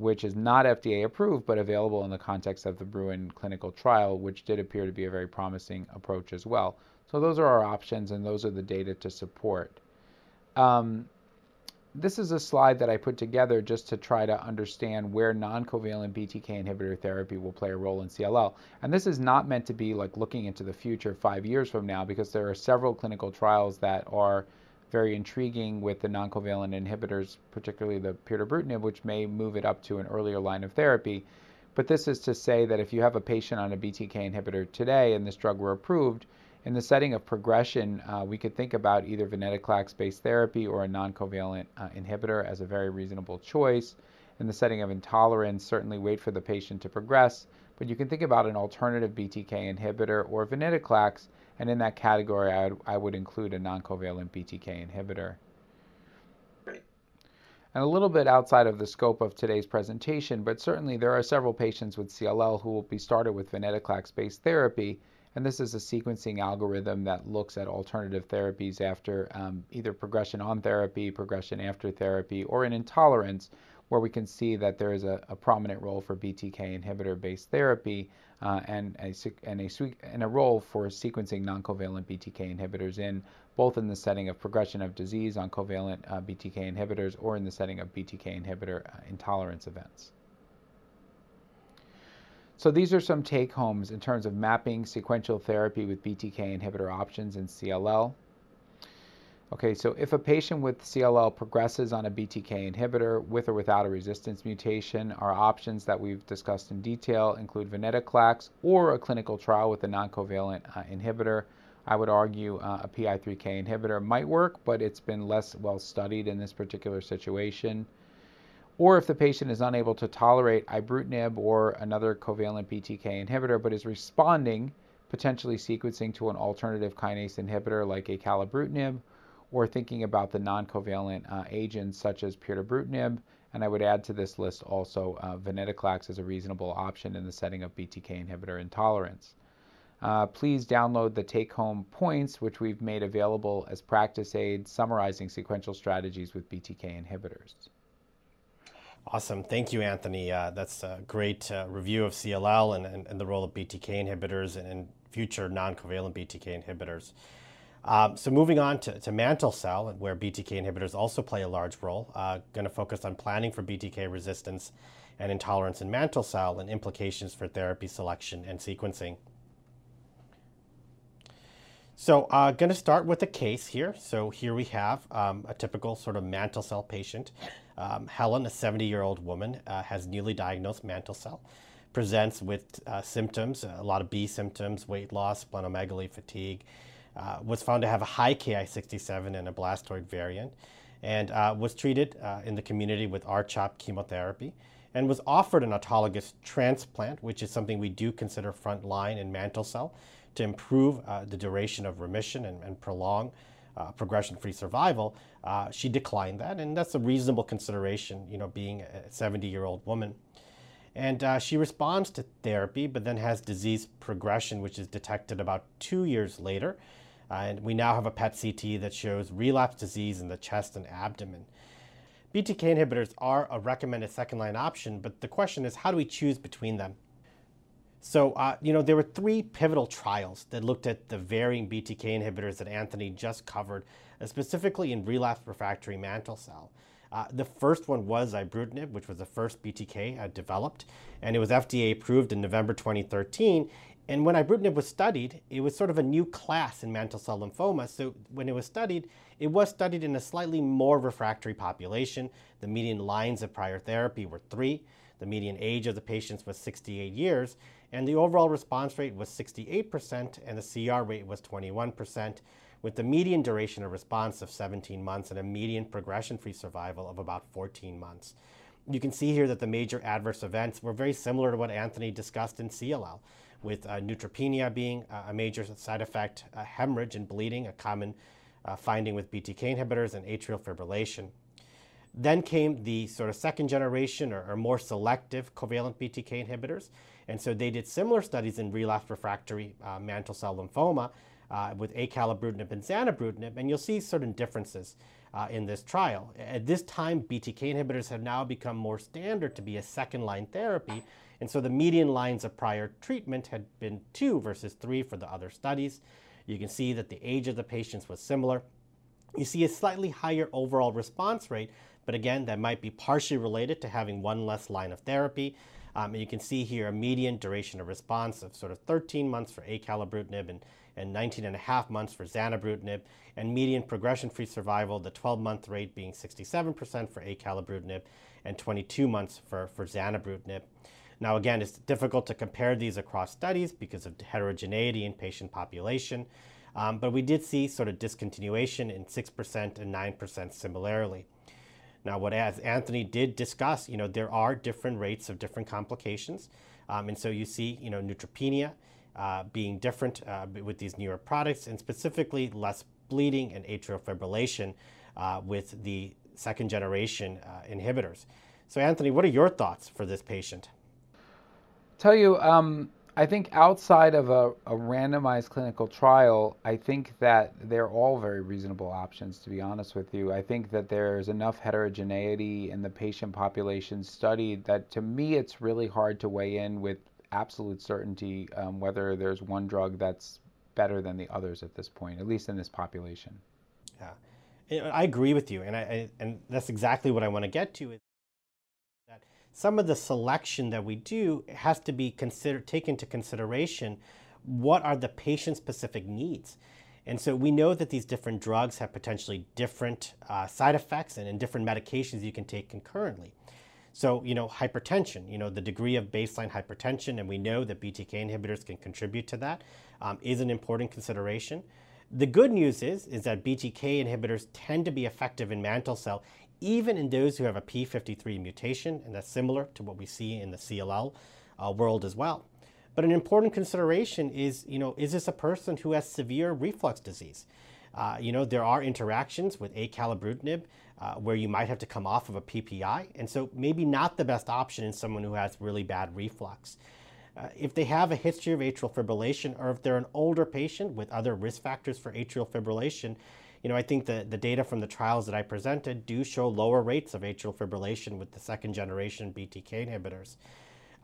which is not FDA approved but available in the context of the Bruin clinical trial, which did appear to be a very promising approach as well. So those are our options and those are the data to support. Um, this is a slide that I put together just to try to understand where non-covalent BTK inhibitor therapy will play a role in CLL. And this is not meant to be like looking into the future five years from now because there are several clinical trials that are very intriguing with the non-covalent inhibitors, particularly the pirtobrutinib, which may move it up to an earlier line of therapy. But this is to say that if you have a patient on a BTK inhibitor today and this drug were approved, in the setting of progression, uh, we could think about either venetoclax-based therapy or a non-covalent uh, inhibitor as a very reasonable choice. In the setting of intolerance, certainly wait for the patient to progress, but you can think about an alternative BTK inhibitor or venetoclax and in that category, I would, I would include a non-covalent BTK inhibitor. And a little bit outside of the scope of today's presentation, but certainly there are several patients with CLL who will be started with venetoclax-based therapy, and this is a sequencing algorithm that looks at alternative therapies after um, either progression on therapy, progression after therapy, or an intolerance, where we can see that there is a, a prominent role for BTK inhibitor-based therapy uh, and, a, and, a, and a role for sequencing non-covalent BTK inhibitors in both in the setting of progression of disease on covalent uh, BTK inhibitors or in the setting of BTK inhibitor uh, intolerance events. So these are some take-homes in terms of mapping sequential therapy with BTK inhibitor options in CLL. Okay, so if a patient with CLL progresses on a BTK inhibitor with or without a resistance mutation, our options that we've discussed in detail include venetoclax or a clinical trial with a non-covalent uh, inhibitor. I would argue uh, a PI3K inhibitor might work, but it's been less well studied in this particular situation. Or if the patient is unable to tolerate ibrutinib or another covalent BTK inhibitor, but is responding, potentially sequencing to an alternative kinase inhibitor like acalabrutinib or thinking about the non-covalent uh, agents such as pirtobrutinib, and I would add to this list also uh, venetoclax as a reasonable option in the setting of BTK inhibitor intolerance. Uh, please download the take-home points, which we've made available as practice aids summarizing sequential strategies with BTK inhibitors. Awesome. Thank you, Anthony. Uh, that's a great uh, review of CLL and, and, and, the role of BTK inhibitors and, and future non-covalent BTK inhibitors. Um, so moving on to, to mantle cell, where BTK inhibitors also play a large role, uh, going to focus on planning for BTK resistance and intolerance in mantle cell and implications for therapy selection and sequencing. So I'm uh, going to start with a case here. So here we have um, a typical sort of mantle cell patient. Um, Helen, a 70-year-old woman, uh, has newly diagnosed mantle cell, presents with uh, symptoms, a lot of B symptoms, weight loss, splenomegaly, fatigue, uh, was found to have a high Ki67 and a blastoid variant, and uh, was treated uh, in the community with R-CHOP chemotherapy, and was offered an autologous transplant, which is something we do consider frontline in mantle cell to improve uh, the duration of remission and, and prolong uh, progression-free survival, uh, she declined that, and that's a reasonable consideration, you know, being a 70-year-old woman. And uh, she responds to therapy, but then has disease progression, which is detected about two years later. And we now have a PET CT that shows relapse disease in the chest and abdomen. BTK inhibitors are a recommended second-line option, but the question is, how do we choose between them? So, uh, you know, there were three pivotal trials that looked at the varying BTK inhibitors that Anthony just covered, uh, specifically in relapse refractory mantle cell. Uh, the first one was ibrutinib, which was the first BTK uh, developed, and it was FDA approved in November 2013. And when ibrutinib was studied, it was sort of a new class in mantle cell lymphoma. So when it was studied, it was studied in a slightly more refractory population. The median lines of prior therapy were three. The median age of the patients was 68 years and the overall response rate was 68% and the CR rate was 21%, with the median duration of response of 17 months and a median progression-free survival of about 14 months. You can see here that the major adverse events were very similar to what Anthony discussed in CLL, with uh, neutropenia being a major side effect, uh, hemorrhage and bleeding, a common uh, finding with BTK inhibitors, and atrial fibrillation. Then came the sort of second generation or, or more selective covalent BTK inhibitors, and so they did similar studies in relapsed refractory uh, mantle cell lymphoma uh, with acalabrutinib and zanubrutinib, and you'll see certain differences uh, in this trial. At this time, BTK inhibitors have now become more standard to be a second-line therapy, and so the median lines of prior treatment had been two versus three for the other studies. You can see that the age of the patients was similar. You see a slightly higher overall response rate, but again, that might be partially related to having one less line of therapy. Um, and you can see here a median duration of response of sort of 13 months for acalabrutinib and, and 19 and a half months for zanubrutinib, and median progression-free survival, the 12-month rate being 67% for acalabrutinib and 22 months for, for zanubrutinib. Now again, it's difficult to compare these across studies because of heterogeneity in patient population, um, but we did see sort of discontinuation in 6% and 9% similarly. Now, what as Anthony did discuss, you know, there are different rates of different complications. Um, and so you see, you know, neutropenia uh, being different uh, with these newer products and specifically less bleeding and atrial fibrillation uh, with the second generation uh, inhibitors. So Anthony, what are your thoughts for this patient? Tell you, um, I think outside of a, a, randomized clinical trial, I think that they're all very reasonable options, to be honest with you. I think that there's enough heterogeneity in the patient population studied that to me it's really hard to weigh in with absolute certainty um, whether there's one drug that's better than the others at this point, at least in this population. Yeah, I agree with you, and I, and that's exactly what I want to get to some of the selection that we do has to be considered, taken into consideration what are the patient specific needs. And so we know that these different drugs have potentially different uh, side effects and, and different medications you can take concurrently. So, you know, hypertension, you know, the degree of baseline hypertension, and we know that BTK inhibitors can contribute to that, um, is an important consideration. The good news is, is that BTK inhibitors tend to be effective in mantle cell even in those who have a p53 mutation, and that's similar to what we see in the CLL uh, world as well. But an important consideration is, you know, is this a person who has severe reflux disease? Uh, you know, there are interactions with acalabrutinib uh, where you might have to come off of a PPI, and so maybe not the best option in someone who has really bad reflux. Uh, if they have a history of atrial fibrillation or if they're an older patient with other risk factors for atrial fibrillation, you know, I think the, the data from the trials that I presented do show lower rates of atrial fibrillation with the second generation BTK inhibitors.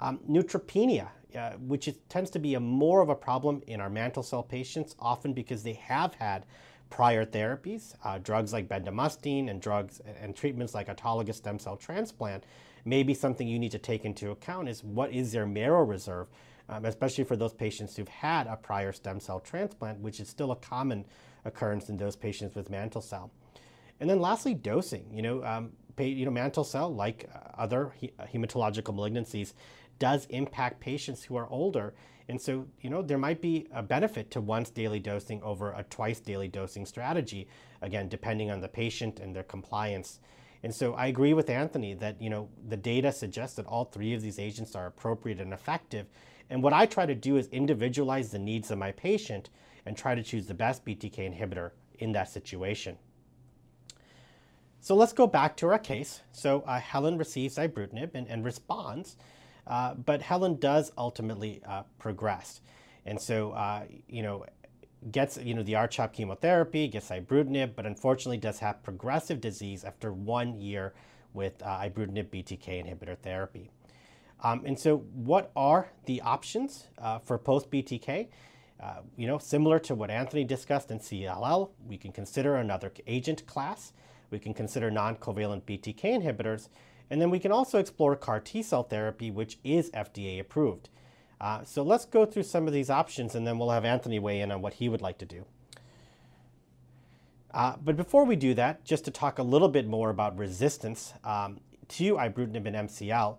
Um, neutropenia, uh, which is, tends to be a more of a problem in our mantle cell patients, often because they have had prior therapies, uh, drugs like bendamustine and drugs and treatments like autologous stem cell transplant, maybe something you need to take into account is what is their marrow reserve, um, especially for those patients who've had a prior stem cell transplant, which is still a common occurrence in those patients with mantle cell. And then lastly, dosing. You know, um, you know, mantle cell, like uh, other he- hematological malignancies, does impact patients who are older. And so, you know, there might be a benefit to once daily dosing over a twice daily dosing strategy, again, depending on the patient and their compliance. And so I agree with Anthony that, you know, the data suggests that all three of these agents are appropriate and effective. And what I try to do is individualize the needs of my patient and try to choose the best BTK inhibitor in that situation. So let's go back to our case. So uh, Helen receives ibrutinib and, and responds, uh, but Helen does ultimately uh, progress. And so, uh, you know, gets you know the R-CHOP chemotherapy, gets ibrutinib, but unfortunately does have progressive disease after one year with uh, ibrutinib BTK inhibitor therapy. Um, and so, what are the options uh, for post BTK? Uh, you know, similar to what Anthony discussed in CLL, we can consider another agent class. We can consider non-covalent BTK inhibitors, and then we can also explore CAR T cell therapy, which is FDA approved. Uh, so let's go through some of these options and then we'll have Anthony weigh in on what he would like to do. Uh, but before we do that, just to talk a little bit more about resistance um, to ibrutinib and MCL,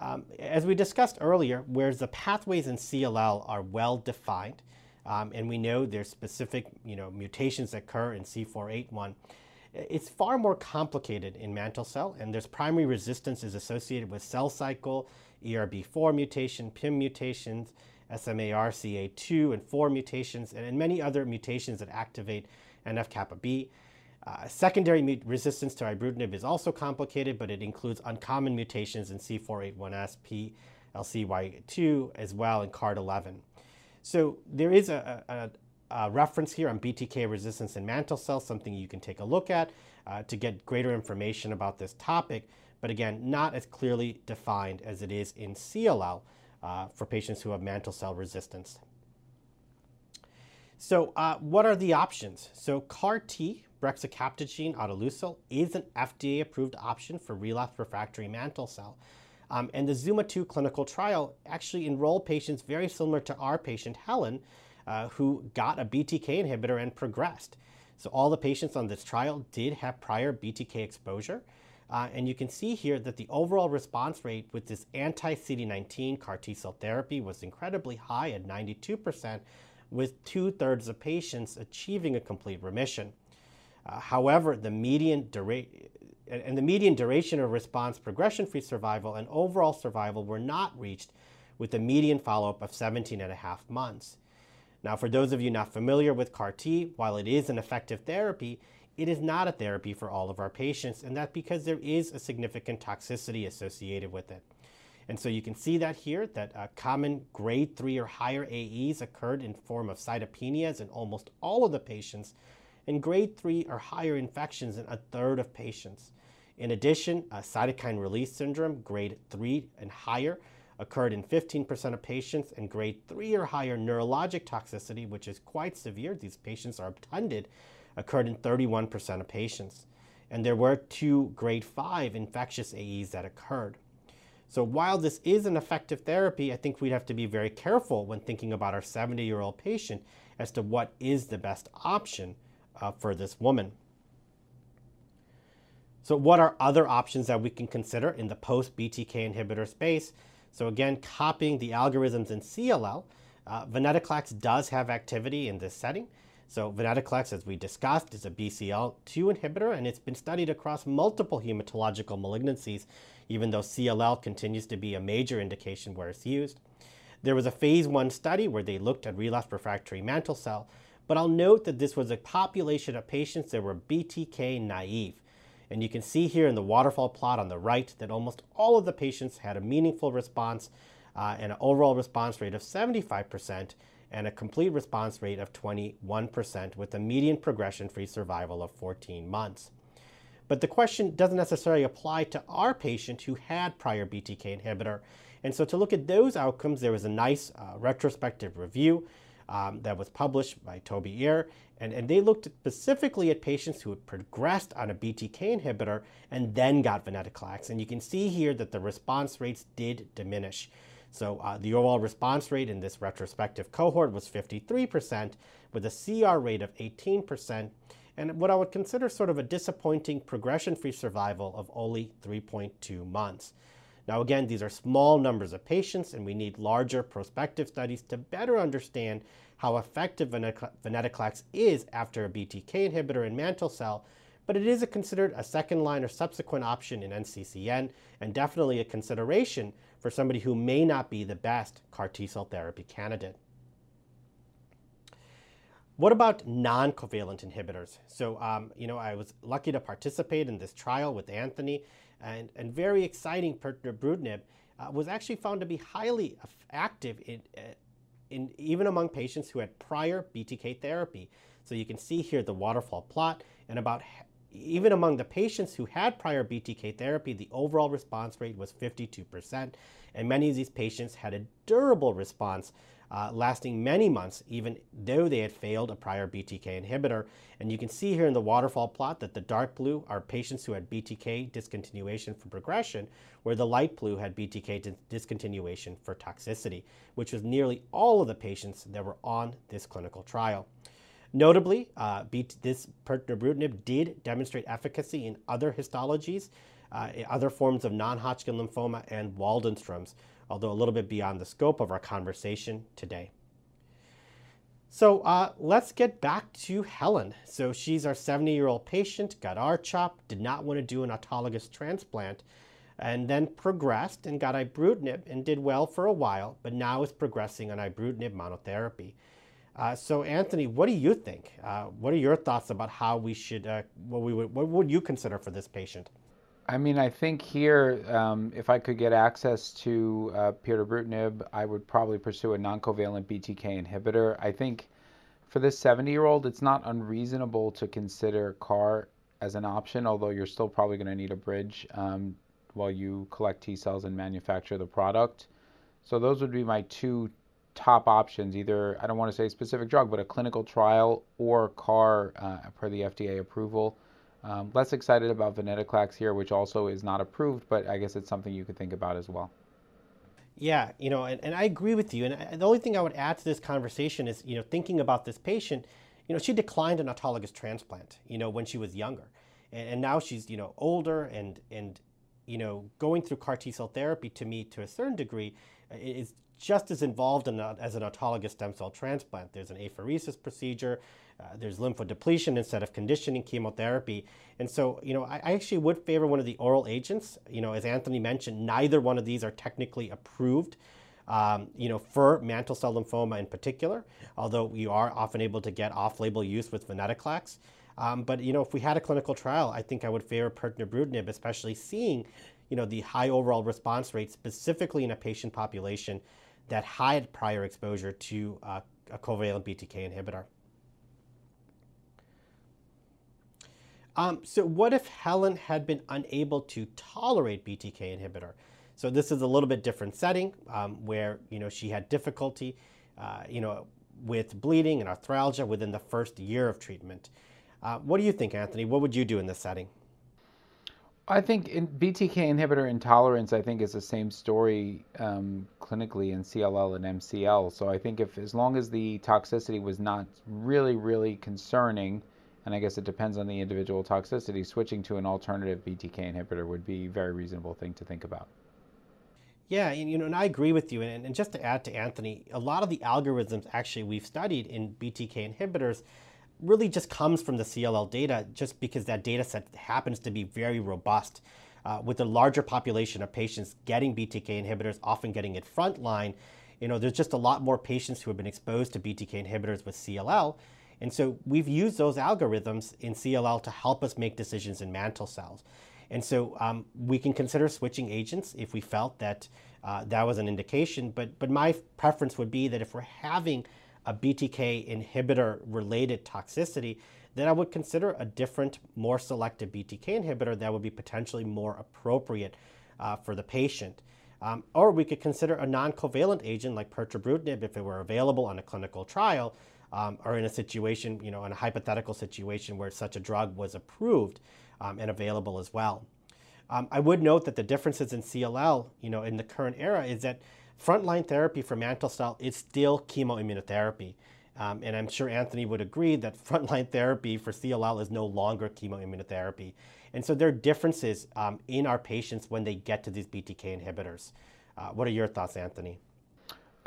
um, as we discussed earlier, whereas the pathways in CLL are well defined, um, and we know there's specific you know, mutations that occur in C481, it's far more complicated in mantle cell, and there's primary resistance is associated with cell cycle, ERB4 mutation, PIM mutations, SMARCA2 and 4 mutations, and, many other mutations that activate NF-kappa B. Uh, secondary resistance to ibrutinib is also complicated, but it includes uncommon mutations in C481S, PLCY2, as well, and CARD11. So there is a, a, a, reference here on BTK resistance in mantle cells, something you can take a look at uh, to get greater information about this topic but again, not as clearly defined as it is in CLL uh, for patients who have mantle cell resistance. So uh, what are the options? So CAR T, brexucabtagene autoleucel, is an FDA-approved option for relapsed refractory mantle cell. Um, and the ZUMA-2 clinical trial actually enrolled patients very similar to our patient, Helen, uh, who got a BTK inhibitor and progressed. So all the patients on this trial did have prior BTK exposure. Uh, and you can see here that the overall response rate with this anti-CD19 CAR T cell therapy was incredibly high at 92%, with two-thirds of patients achieving a complete remission. Uh, however, the median duration and the median duration of response, progression-free survival, and overall survival were not reached with a median follow-up of 17 and a half months. Now, for those of you not familiar with CAR T, while it is an effective therapy, it is not a therapy for all of our patients, and that's because there is a significant toxicity associated with it. And so you can see that here, that uh, common grade 3 or higher AEs occurred in form of cytopenias in almost all of the patients, and grade 3 or higher infections in a third of patients. In addition, cytokine release syndrome, grade 3 and higher, occurred in 15% of patients, and grade 3 or higher neurologic toxicity, which is quite severe. These patients are obtunded occurred in 31% of patients. And there were two grade 5 infectious AEs that occurred. So while this is an effective therapy, I think we'd have to be very careful when thinking about our 70 year old patient as to what is the best option uh, for this woman. So, what are other options that we can consider in the post BTK inhibitor space? So, again, copying the algorithms in CLL, uh, venetoclax does have activity in this setting. So venetoclax, as we discussed, is a BCL2 inhibitor, and it's been studied across multiple hematological malignancies, even though CLL continues to be a major indication where it's used. There was a phase one study where they looked at relapsed refractory mantle cell, but I'll note that this was a population of patients that were BTK naive. And you can see here in the waterfall plot on the right that almost all of the patients had a meaningful response uh, and an overall response rate of 75%, and a complete response rate of 21% with a median progression-free survival of 14 months. But the question doesn't necessarily apply to our patient who had prior BTK inhibitor, And so to look at those outcomes, there was a nice uh, retrospective review um, that was published by Toby Eyre, and, and they looked specifically at patients who had progressed on a BTK inhibitor and then got venetoclax. And you can see here that the response rates did diminish. So uh, the overall response rate in this retrospective cohort was 53%, with a CR rate of 18%, and what I would consider sort of a disappointing progression-free survival of only 3.2 months. Now, again, these are small numbers of patients, and we need larger prospective studies to better understand how effective venetoclax is after a BTK inhibitor in mantle cell, but it is a considered a second line or subsequent option in NCCN, and definitely a consideration for somebody who may not be the best CAR T cell therapy candidate. What about non-covalent inhibitors? So, um, you know, I was lucky to participate in this trial with Anthony, and, and very exciting, pirtobrutinib uh, was actually found to be highly active in, uh, in, even among patients who had prior BTK therapy. So you can see here the waterfall plot, and about even among the patients who had prior BTK therapy, the overall response rate was 52%, and many of these patients had a durable response uh, lasting many months, even though they had failed a prior BTK inhibitor. And you can see here in the waterfall plot that the dark blue are patients who had BTK discontinuation for progression, where the light blue had BTK discontinuation for toxicity, which was nearly all of the patients that were on this clinical trial. Notably, uh, this pirtobrutinib did demonstrate efficacy in other histologies, uh, other forms of non-Hodgkin lymphoma and Waldenstrom's, although a little bit beyond the scope of our conversation today. So uh, let's get back to Helen. So she's our 70-year-old patient, got R-CHOP, did not want to do an autologous transplant, and then progressed and got ibrutinib and did well for a while, but now is progressing on ibrutinib monotherapy. Uh, so, Anthony, what do you think? Uh, what are your thoughts about how we should, uh, what, we would, what would you consider for this patient? I mean, I think here, um, if I could get access to uh, pirtobrutinib, I would probably pursue a non-covalent BTK inhibitor. I think for this 70-year-old, it's not unreasonable to consider CAR as an option, although you're still probably going to need a bridge um, while you collect T cells and manufacture the product. So those would be my two top options, either, I don't want to say specific drug, but a clinical trial or CAR uh, per the FDA approval. Um, less excited about venetoclax here, which also is not approved, but I guess it's something you could think about as well. Yeah, you know, and, and I agree with you. And the only thing I would add to this conversation is, you know, thinking about this patient, you know, she declined an autologous transplant, you know, when she was younger. And, and now she's, you know, older and, and, you know, going through CAR T cell therapy to me, to a certain degree, uh, is just as involved in a, as an autologous stem cell transplant. There's an apheresis procedure, uh, there's lymphodepletion instead of conditioning chemotherapy. And so, you know, I, I, actually would favor one of the oral agents. You know, as Anthony mentioned, neither one of these are technically approved. Um, you know, for mantle cell lymphoma in particular, although you are often able to get off-label use with venetoclax. Um, but you know, if we had a clinical trial, I think I would favor pirtobrutinib, especially seeing, you know, the high overall response rate specifically in a patient population that had prior exposure to uh, a covalent BTK inhibitor. Um, so what if Helen had been unable to tolerate BTK inhibitor? So this is a little bit different setting um, where you know she had difficulty, uh, you know, with bleeding and arthralgia within the first year of treatment. Uh, what do you think, Anthony? What would you do in this setting? I think in BTK inhibitor intolerance, I think is the same story um, clinically in CLL and MCL. So I think if as long as the toxicity was not really, really concerning, and I guess it depends on the individual toxicity, switching to an alternative BTK inhibitor would be a very reasonable thing to think about. Yeah, and, you know, and I agree with you. And, and just to add to Anthony, a lot of the algorithms actually we've studied in BTK inhibitors really just comes from the CLL data just because that data set happens to be very robust. Uh, with a larger population of patients getting BTK inhibitors, often getting it frontline, you know, there's just a lot more patients who have been exposed to BTK inhibitors with CLL. And so we've used those algorithms in CLL to help us make decisions in mantle cells. And so um, we can consider switching agents if we felt that uh, that was an indication. But, but my preference would be that if we're having a BTK inhibitor related toxicity, then I would consider a different, more selective BTK inhibitor that would be potentially more appropriate uh, for the patient. Um, or we could consider a non-covalent agent like pirtobrutinib if it were available on a clinical trial, um, or in a situation, you know, in a hypothetical situation where such a drug was approved um, and available as well. Um, I would note that the differences in CLL, you know, in the current era is that frontline therapy for mantle cell is still chemoimmunotherapy. Um, and I'm sure Anthony would agree that frontline therapy for CLL is no longer chemoimmunotherapy. And so there are differences um, in our patients when they get to these BTK inhibitors. Uh, what are your thoughts, Anthony?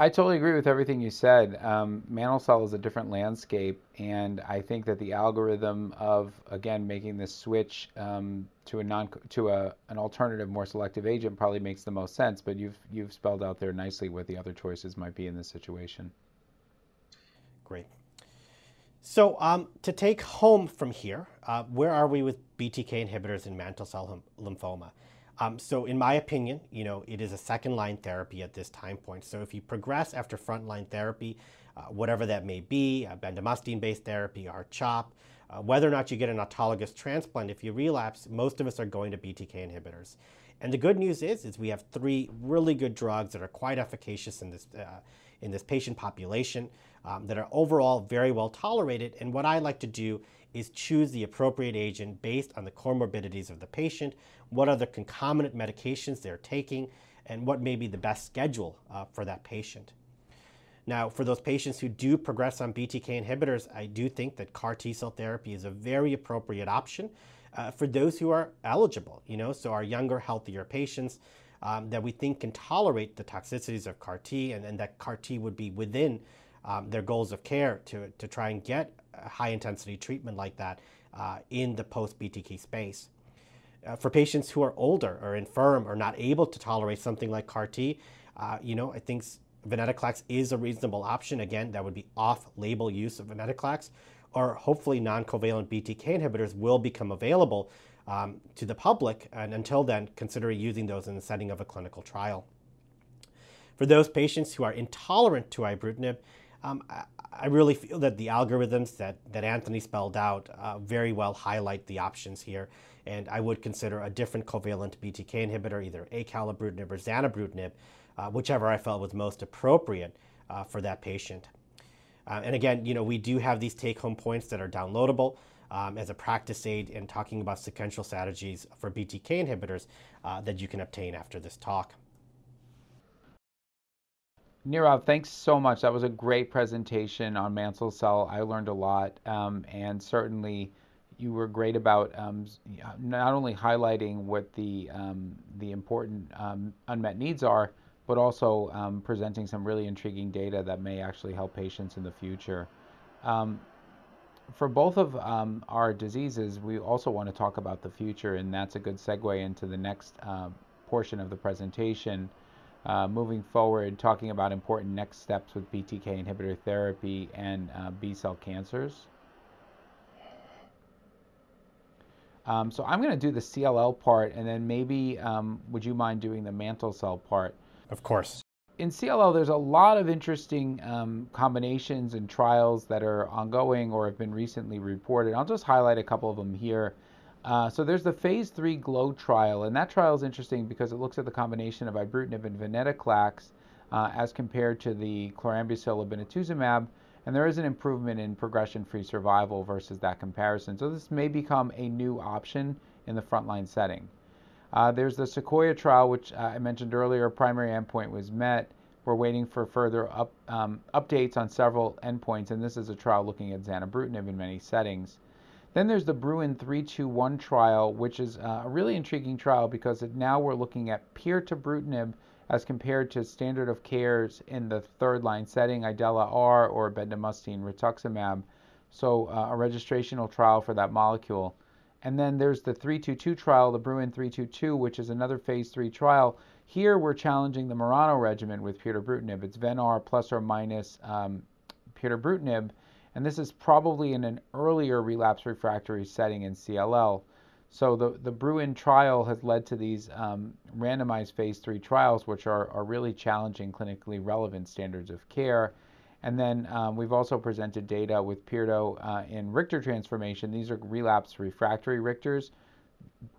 I totally agree with everything you said. Um, mantle cell is a different landscape, and I think that the algorithm of again making this switch um, to a non to a an alternative, more selective agent probably makes the most sense. But you've you've spelled out there nicely what the other choices might be in this situation. Great. So um, to take home from here, uh, where are we with BTK inhibitors in mantle cell lymphoma? Um, so in my opinion, you know, it is a second line therapy at this time point. So if you progress after frontline therapy, uh, whatever that may be, a bendamustine-based therapy, R-CHOP, uh, whether or not you get an autologous transplant, if you relapse, most of us are going to BTK inhibitors. And the good news is, is we have three really good drugs that are quite efficacious in this, uh, in this patient population um, that are overall very well tolerated. And what I like to do is choose the appropriate agent based on the comorbidities of the patient, what are the concomitant medications they're taking, and what may be the best schedule uh, for that patient. Now, for those patients who do progress on BTK inhibitors, I do think that CAR T cell therapy is a very appropriate option uh, for those who are eligible, you know, so our younger, healthier patients um, that we think can tolerate the toxicities of CAR T and, and that CAR T would be within um, their goals of care to, to try and get high intensity treatment like that uh, in the post BTK space. Uh, for patients who are older or infirm or not able to tolerate something like CAR T, uh, you know, I think venetoclax is a reasonable option. Again, that would be off-label use of venetoclax, or hopefully non-covalent BTK inhibitors will become available um, to the public, and until then, consider using those in the setting of a clinical trial. For those patients who are intolerant to ibrutinib, um, I, I, really feel that the algorithms that, that Anthony spelled out uh, very well highlight the options here. And I would consider a different covalent BTK inhibitor, either acalabrutinib or zanubrutinib, uh, whichever I felt was most appropriate uh, for that patient. Uh, and again, you know, we do have these take-home points that are downloadable um, as a practice aid in talking about sequential strategies for BTK inhibitors uh, that you can obtain after this talk. Nirav, thanks so much. That was a great presentation on mantle cell. I learned a lot, um, and certainly you were great about um, not only highlighting what the um, the important um, unmet needs are, but also um, presenting some really intriguing data that may actually help patients in the future. Um, for both of our diseases, we also want to talk about the future, and that's a good segue into the next uh, portion of the presentation uh, moving forward, talking about important next steps with BTK inhibitor therapy and uh, B cell cancers. Um, so I'm going to do the CLL part, and then maybe um, would you mind doing the mantle cell part? Of course. In CLL, there's a lot of interesting um, combinations and trials that are ongoing or have been recently reported. I'll just highlight a couple of them here. Uh, so there's the phase three GLOW trial, and that trial is interesting because it looks at the combination of ibrutinib and venetoclax uh, as compared to the chlorambucil obinutuzumab, and there is an improvement in progression-free survival versus that comparison. So this may become a new option in the frontline setting. Uh, there's the Sequoia trial, which uh, I mentioned earlier. Primary endpoint was met. We're waiting for further up, um, updates on several endpoints, and this is a trial looking at zanubrutinib in many settings. Then there's the Bruin 321 trial, which is uh, a really intriguing trial because it, now we're looking at peer to pirtobrutinib as compared to standard of cares in the third line setting, IDELA-R or bendamustine rituximab. So uh, a registrational trial for that molecule. And then there's the 322 trial, the Bruin 322, which is another phase 3 trial. Here we're challenging the Murano regimen with pirtobrutinib. It's Venar plus or minus um, pirtobrutinib and this is probably in an earlier relapse refractory setting in CLL. So the, the Bruin trial has led to these um, randomized phase three trials, which are, are really challenging clinically relevant standards of care. And then um, we've also presented data with Pirto uh, in Richter transformation. These are relapse refractory Richters.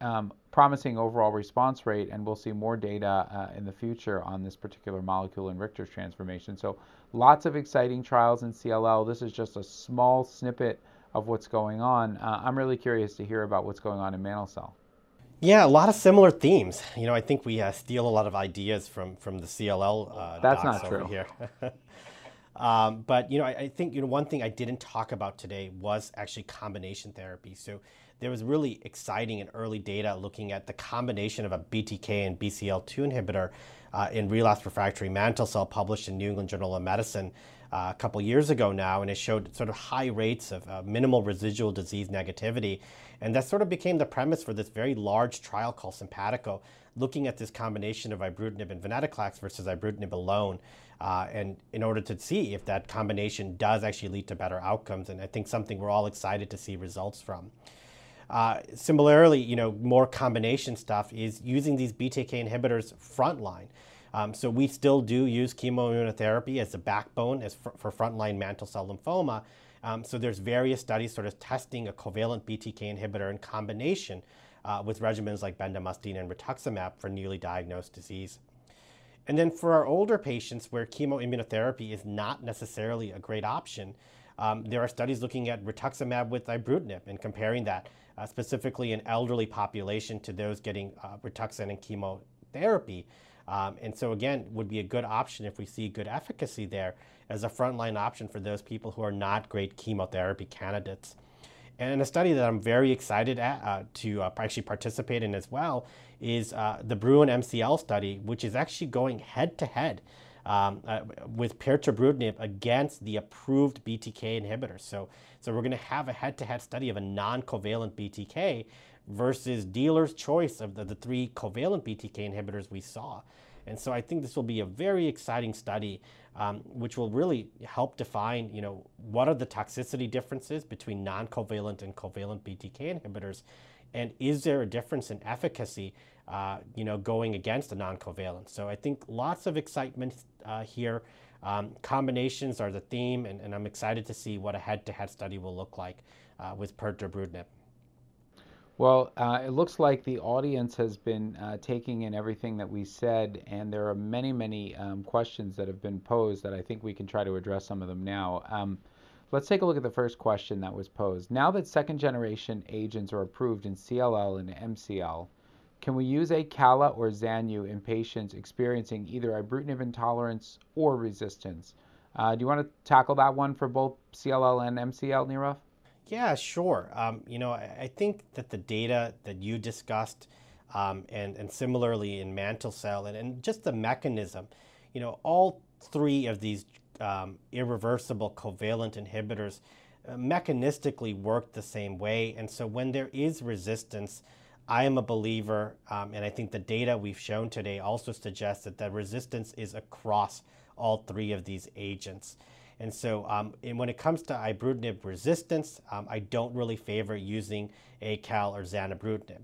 Um, promising overall response rate, and we'll see more data uh, in the future on this particular molecule in Richter's transformation. So lots of exciting trials in CLL. This is just a small snippet of what's going on. Uh, I'm really curious to hear about what's going on in mantle cell. Yeah, a lot of similar themes. You know, I think we uh, steal a lot of ideas from from the CLL. Uh, That's not true. Here. um, but you know, I, I, think you know one thing I didn't talk about today was actually combination therapy. So there was really exciting and early data looking at the combination of a BTK and BCL2 inhibitor uh, in relapsed refractory mantle cell, published in New England Journal of Medicine uh, a couple years ago now, and it showed sort of high rates of uh, minimal residual disease negativity. And that sort of became the premise for this very large trial called SYMPATICO, looking at this combination of ibrutinib and venetoclax versus ibrutinib alone, uh, and in order to see if that combination does actually lead to better outcomes. And I think something we're all excited to see results from. Uh, similarly, you know, more combination stuff is using these BTK inhibitors frontline. Um, so we still do use chemoimmunotherapy as the backbone as for, frontline mantle cell lymphoma. Um, so there's various studies sort of testing a covalent BTK inhibitor in combination uh, with regimens like bendamustine and rituximab for newly diagnosed disease. And then for our older patients where chemoimmunotherapy is not necessarily a great option, um, there are studies looking at rituximab with ibrutinib and comparing that uh, specifically in elderly population to those getting uh, rituxan and chemotherapy. Um, and so again, would be a good option if we see good efficacy there as a frontline option for those people who are not great chemotherapy candidates. And a study that I'm very excited at, uh, to uh, actually participate in as well is uh, the Bruin MCL study, which is actually going head to head um, uh, with pirtobrutinib against the approved BTK inhibitors. So, so we're going to have a head to head study of a non covalent BTK versus dealer's choice of the, the three covalent BTK inhibitors we saw. And so I think this will be a very exciting study, um, which will really help define, you know, what are the toxicity differences between non-covalent and covalent BTK inhibitors, and is there a difference in efficacy, uh, you know, going against a non-covalent? So I think lots of excitement uh, here. Um, combinations are the theme, and, and, I'm excited to see what a head-to-head study will look like uh, with pirtobrutinib. Well, uh, it looks like the audience has been uh, taking in everything that we said, and there are many, many um, questions that have been posed that I think we can try to address some of them now. Um, let's take a look at the first question that was posed. Now that second generation agents are approved in CLL and MCL, can we use Acala or Zanu in patients experiencing either ibrutinib intolerance or resistance? Uh, do you want to tackle that one for both CLL and MCL, Nirav? Yeah, sure. Um, you know, I, I, think that the data that you discussed, um, and, and similarly in mantle cell, and, and just the mechanism, you know, all three of these um, irreversible covalent inhibitors uh, mechanistically work the same way. And so when there is resistance, I am a believer, um, and I think the data we've shown today also suggests that the resistance is across all three of these agents. And so um, and when it comes to ibrutinib resistance, um, I don't really favor using ACAL or zanubrutinib.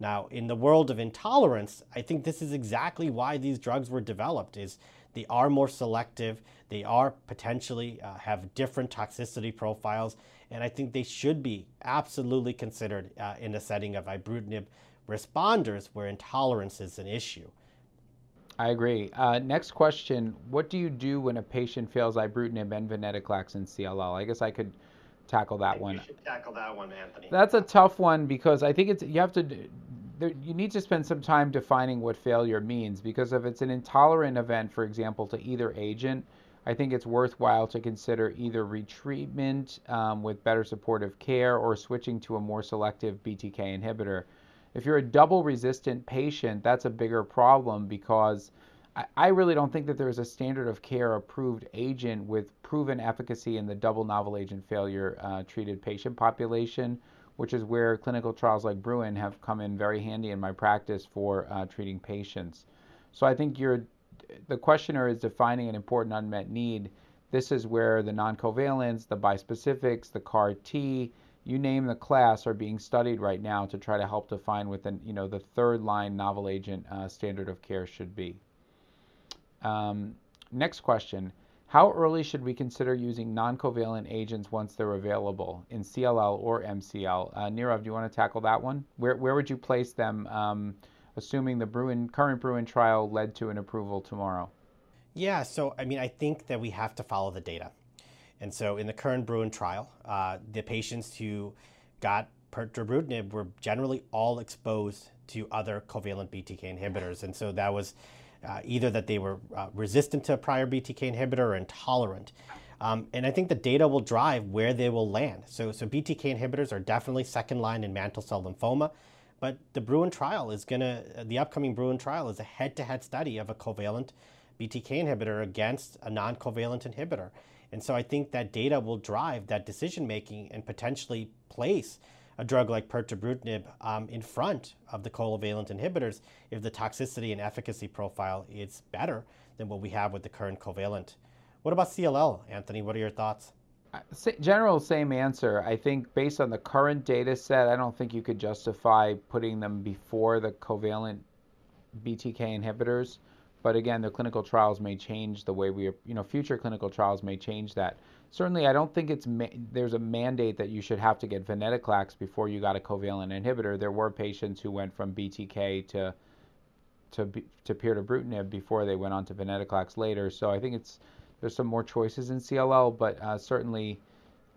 Now, in the world of intolerance, I think this is exactly why these drugs were developed is they are more selective, they are potentially uh, have different toxicity profiles, and I think they should be absolutely considered uh, in the setting of ibrutinib responders where intolerance is an issue. I agree. Uh, next question: What do you do when a patient fails ibrutinib and venetoclax in CLL? I guess I could tackle that one. You should tackle that one, Anthony. That's a tough one because I think it's you have to. There, you need to spend some time defining what failure means because if it's an intolerant event, for example, to either agent, I think it's worthwhile to consider either retreatment um, with better supportive care or switching to a more selective BTK inhibitor. If you're a double resistant patient, that's a bigger problem because I, I really don't think that there is a standard of care approved agent with proven efficacy in the double novel agent failure uh, treated patient population, which is where clinical trials like Bruin have come in very handy in my practice for uh, treating patients. So I think the questioner is defining an important unmet need. This is where the non-covalents, the bispecifics, the CAR T, you name the class are being studied right now to try to help define what the, you know, the third line novel agent uh, standard of care should be. Um, next question. How early should we consider using non-covalent agents once they're available in CLL or MCL? Uh, Nirav, do you want to tackle that one? Where, where would you place them, um, assuming the Bruin, current Bruin trial led to an approval tomorrow? Yeah, so I mean, I think that we have to follow the data. And so in the current Bruin trial, uh, the patients who got pirtobrutinib were generally all exposed to other covalent BTK inhibitors. And so that was uh, either that they were uh, resistant to a prior BTK inhibitor or intolerant. Um, and I think the data will drive where they will land. So, so BTK inhibitors are definitely second line in mantle cell lymphoma, but the Bruin trial is going to, the upcoming Bruin trial is a head to head study of a covalent BTK inhibitor against a non covalent inhibitor. And so I think that data will drive that decision making and potentially place a drug like pirtobrutinib um, in front of the covalent inhibitors if the toxicity and efficacy profile is better than what we have with the current covalent. What about CLL, Anthony? What are your thoughts? Uh, general same answer. I think based on the current data set, I don't think you could justify putting them before the covalent BTK inhibitors. But again, the clinical trials may change the way we, you know, future clinical trials may change that. Certainly, I don't think it's there's a mandate that you should have to get venetoclax before you got a covalent inhibitor. There were patients who went from BTK to to to pirtobrutinib before they went on to venetoclax later. So I think it's there's some more choices in CLL, but uh, certainly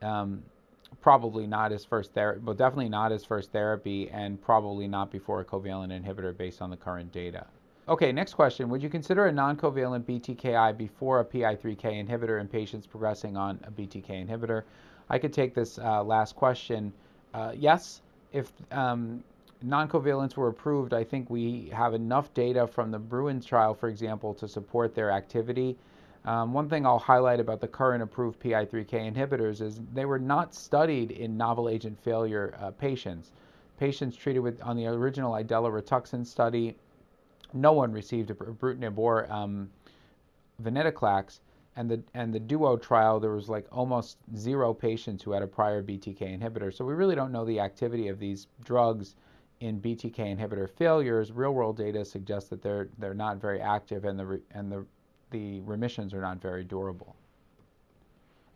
um, probably not as first therapy, but definitely not as first therapy, and probably not before a covalent inhibitor based on the current data. Okay, next question. Would you consider a non-covalent BTKI before a PI3K inhibitor in patients progressing on a BTK inhibitor? I could take this uh, last question. Uh, yes, if um, non-covalents were approved, I think we have enough data from the Bruin trial, for example, to support their activity. Um, one thing I'll highlight about the current approved PI3K inhibitors is they were not studied in novel agent failure uh, patients. Patients treated with on the original Idela Rituxan study no one received ibrutinib or um, venetoclax. And the and the duo trial, there was like almost zero patients who had a prior BTK inhibitor. So we really don't know the activity of these drugs in BTK inhibitor failures. Real world data suggests that they're they're not very active and the and the the remissions are not very durable.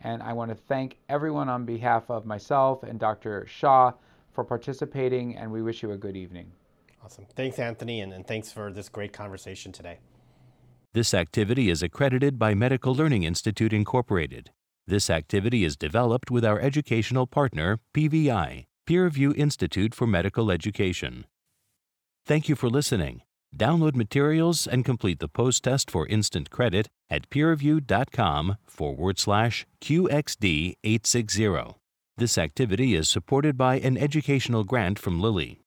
And I want to thank everyone on behalf of myself and Dr. Shah for participating, and we wish you a good evening. Awesome. Thanks, Anthony, and, and thanks for this great conversation today. This activity is accredited by Medical Learning Institute, Incorporated. This activity is developed with our educational partner, PVI, Peerview Institute for Medical Education. Thank you for listening. Download materials and complete the post test for instant credit at peerview.com forward slash QXD860. This activity is supported by an educational grant from Lilly.